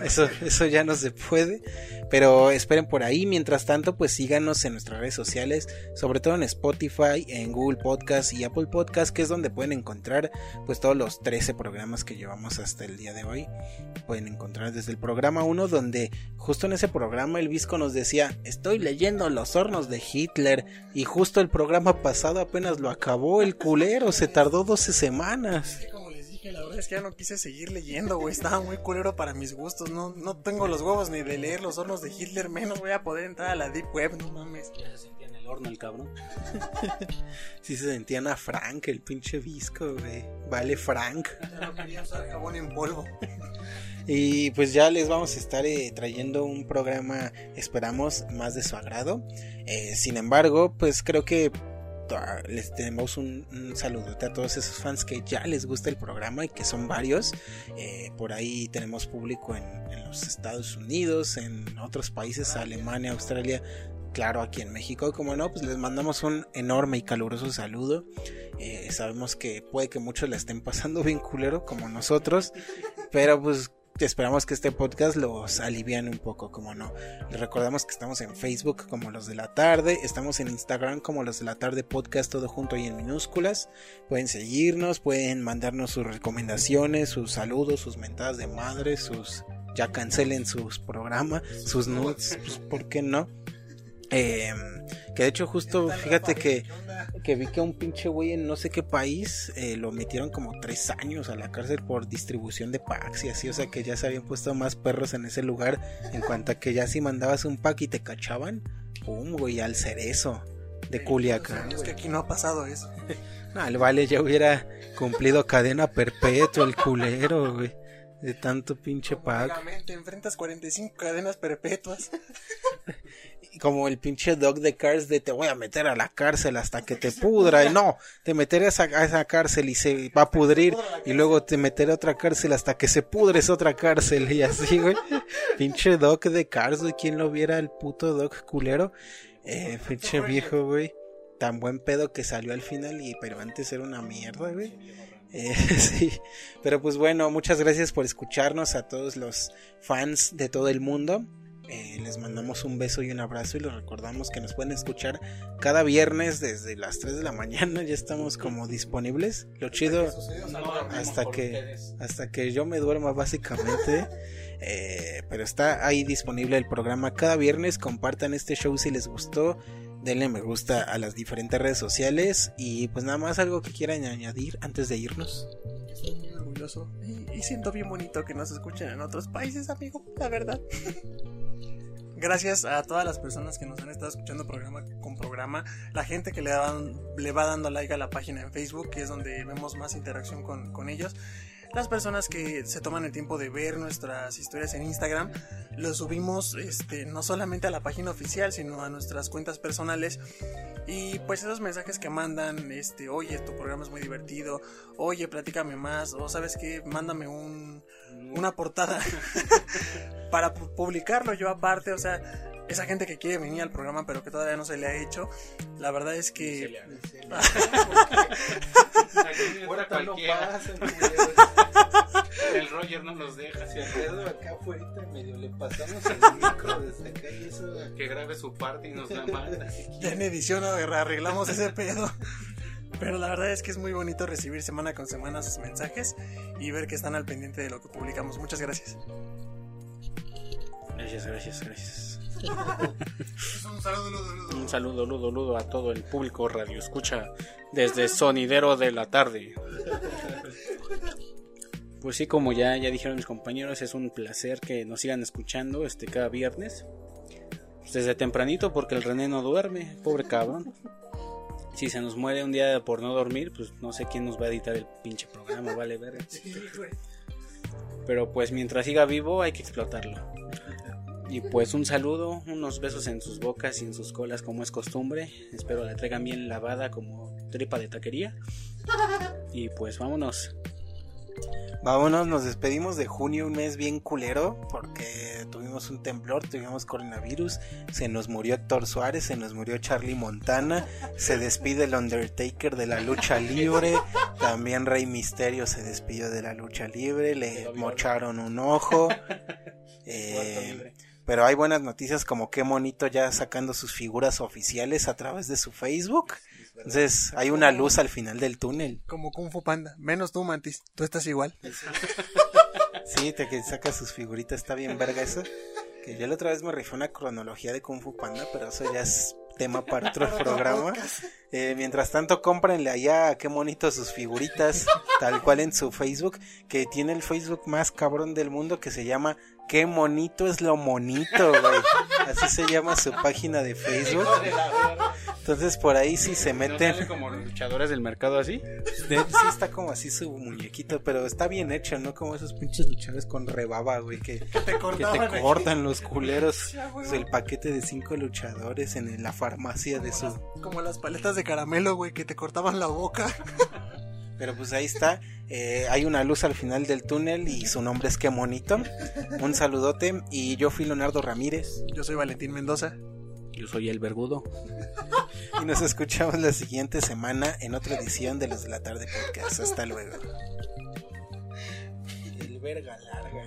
eso, eso ya no se puede. Pero esperen por ahí. Mientras tanto, pues síganos en nuestras redes sociales, sobre todo en Spotify, en Google Podcast y Apple Podcast, que es donde pueden encontrar pues todos los 13 programas que llevamos hasta el día de hoy. Pueden encontrar desde el programa 1, donde justo en ese programa el Visco nos decía, estoy leyendo los hornos de Hitler. Y justo el programa pasado apenas lo acabó el culero, se tardó 12 semanas la verdad es que ya no quise seguir leyendo, güey. Estaba muy culero para mis gustos. No, no tengo los huevos ni de leer los hornos de Hitler, menos voy a poder entrar a la Deep Web, no mames. Ya se sentía en el horno el cabrón. [laughs] sí se sentían a Frank, el pinche visco, güey. Vale, Frank. Ya no quería usar jabón en polvo. [laughs] Y pues ya les vamos a estar eh, trayendo un programa, esperamos, más de su agrado. Eh, sin embargo, pues creo que les tenemos un, un, saludote a todos esos fans que ya les gusta el programa y que son varios. Eh, por ahí tenemos público en, los Estados Unidos, en otros países, Alemania, Australia, claro, aquí en México. Como no, pues les mandamos un enorme y caluroso saludo. Eh, sabemos que puede que muchos la estén pasando [laughs] bien culero como nosotros, pero pues esperamos que este podcast los aliviane un poco, como no. Les recordamos que estamos en Facebook como los de la tarde, estamos en Instagram como los de la tarde podcast, todo junto ahí en minúsculas. Pueden seguirnos, pueden mandarnos sus recomendaciones, sus saludos, sus mentadas de madre, sus ya cancelen sus programas, sus nudes, pues, ¿por qué no? Eh, que de hecho justo, fíjate que, que vi que un pinche güey en no sé qué país eh, lo metieron como tres años a la cárcel por distribución de packs y así, o sea que ya se habían puesto más perros en ese lugar en cuanto a que ya si mandabas un pack y te cachaban, pum, güey, al cerezo de Culiacán. Es que aquí no ha pasado eso. [laughs] no, el vale ya hubiera cumplido cadena perpetua el culero, güey. De tanto pinche pack. Te enfrentas 45 cadenas perpetuas. [laughs] como el pinche dog de Cars de te voy a meter a la cárcel hasta que te pudra. Y no, te meteré a esa, cárcel y se va a pudrir. Y luego te meteré a otra cárcel hasta que se pudre esa otra cárcel. Y así, güey. pinche dog de Cars, de quien lo viera el puto dog culero. Eh, pinche viejo, güey. Tan buen pedo que salió al final y pero antes era una mierda, güey. Eh, [laughs] sí, pero pues bueno, muchas gracias por escucharnos a todos los fans de todo el mundo. Eh, les mandamos un beso y un abrazo y les recordamos que nos pueden escuchar cada viernes desde las 3 de la mañana. [laughs] Ya estamos como disponibles. Lo chido hasta que hasta que yo me duerma básicamente. [laughs] Eh, pero está ahí disponible el programa cada viernes. Compartan este show si les gustó. Denle me gusta a las diferentes redes sociales. Y pues nada más algo que quieran añadir antes de irnos. Estoy muy orgulloso y, y siento bien bonito que nos escuchen en otros países, amigo. La verdad. [laughs] Gracias a todas las personas que nos han estado escuchando programa con programa, la gente que le, le va dando like a la página en Facebook, que es donde vemos más interacción con, con ellos las personas que se toman el tiempo de ver nuestras historias en Instagram, lo subimos este, no solamente a la página oficial, sino a nuestras cuentas personales. Y pues esos mensajes que mandan, este, oye, tu programa es muy divertido, oye, platícame más, o sabes qué, mándame un, una portada [laughs] para publicarlo yo aparte, o sea, esa gente que quiere venir al programa pero que todavía no se le ha hecho, la verdad es que... el Roger no nos deja. Si Alfredo acá afuera medio le pasamos el [laughs] micro desde acá y eso. Que grabe su parte y nos la manda. Ya en edición arreglamos ese pedo. Pero la verdad es que es muy bonito recibir semana con semana sus mensajes y ver que están al pendiente de lo que publicamos. Muchas gracias. Gracias, gracias, gracias. [laughs] un saludo, ludo, ludo a todo el público radio escucha desde Sonidero de la tarde. Pues sí, como ya, ya dijeron mis compañeros, es un placer que nos sigan escuchando este cada viernes. Pues desde tempranito porque el René no duerme, pobre cabrón. Si se nos muere un día por no dormir, pues no sé quién nos va a editar el pinche programa, vale ver. Pero pues mientras siga vivo hay que explotarlo. Y pues un saludo, unos besos en sus bocas y en sus colas como es costumbre. Espero la traigan bien lavada como tripa de taquería. [laughs] Y pues vámonos. Vámonos, nos despedimos de junio, un mes bien culero, porque tuvimos un temblor, tuvimos coronavirus, se nos murió Héctor Suárez, se nos murió Charlie Montana, se despide el Undertaker de la lucha libre, también Rey Misterio se despidió de la lucha libre, le mocharon un ojo. [laughs] Eh, pero hay buenas noticias como qué monito ya sacando sus figuras oficiales a través de su Facebook. Entonces hay una luz al final del túnel. Como Kung Fu Panda. Menos tú, Mantis. Tú estás igual. [laughs] Sí, te que saca sus figuritas. Está bien verga eso. Que yo la otra vez me rifé una cronología de Kung Fu Panda, pero eso ya es tema para otro [laughs] programa. Eh, mientras tanto, cómprenle allá qué monito sus figuritas, [laughs] tal cual en su Facebook, que tiene el Facebook más cabrón del mundo que se llama Qué monito es lo monito, güey. Así se llama su página de Facebook. Entonces por ahí sí se meten. como luchadores del mercado así? sí está como así su muñequito, pero está bien hecho, ¿no? Como esos pinches luchadores con rebaba, güey, que, te, cortan los culeros. [laughs] el paquete de cinco luchadores en la farmacia de su... Como las paletas de caramelo, güey, que te cortaban la boca. [laughs] Pero pues ahí está. Eh, hay una luz al final del túnel y su nombre es Qué Monito. Un saludote. Y yo fui Leonardo Ramírez. Yo soy Valentín Mendoza. Yo soy el Vergudo. y nos escuchamos la siguiente semana en otra edición de Los de la Tarde Podcast. Hasta luego. El verga larga.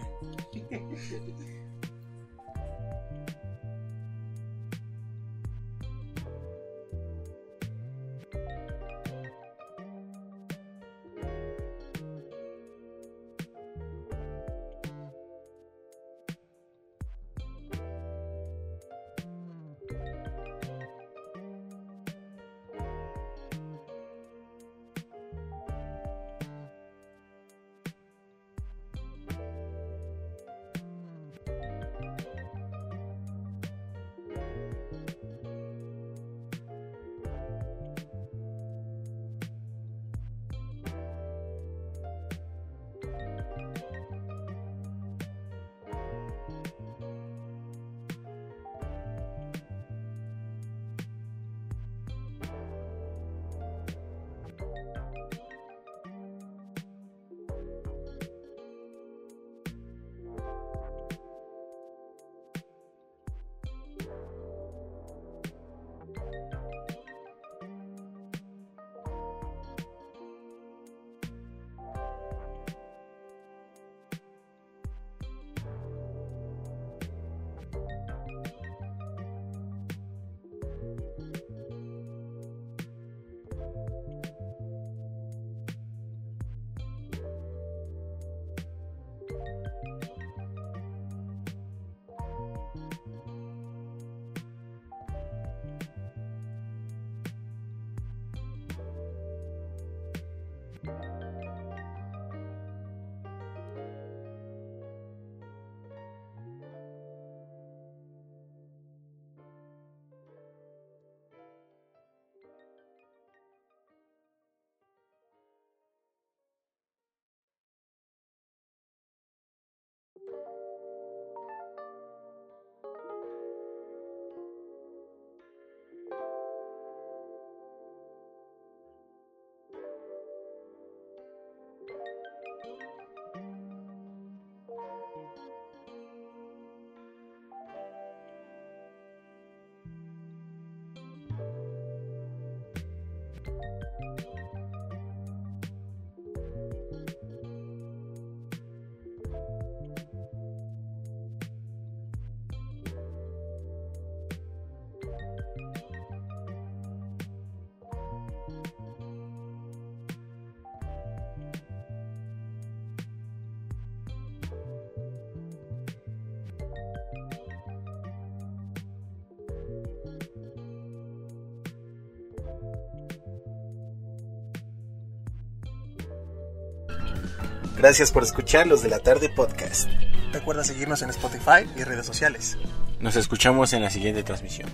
Gracias por escuchar los de la tarde podcast. Recuerda seguirnos en Spotify y redes sociales. Nos escuchamos en la siguiente transmisión.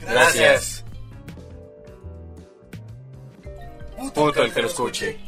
Gracias. Puto el que lo escuche.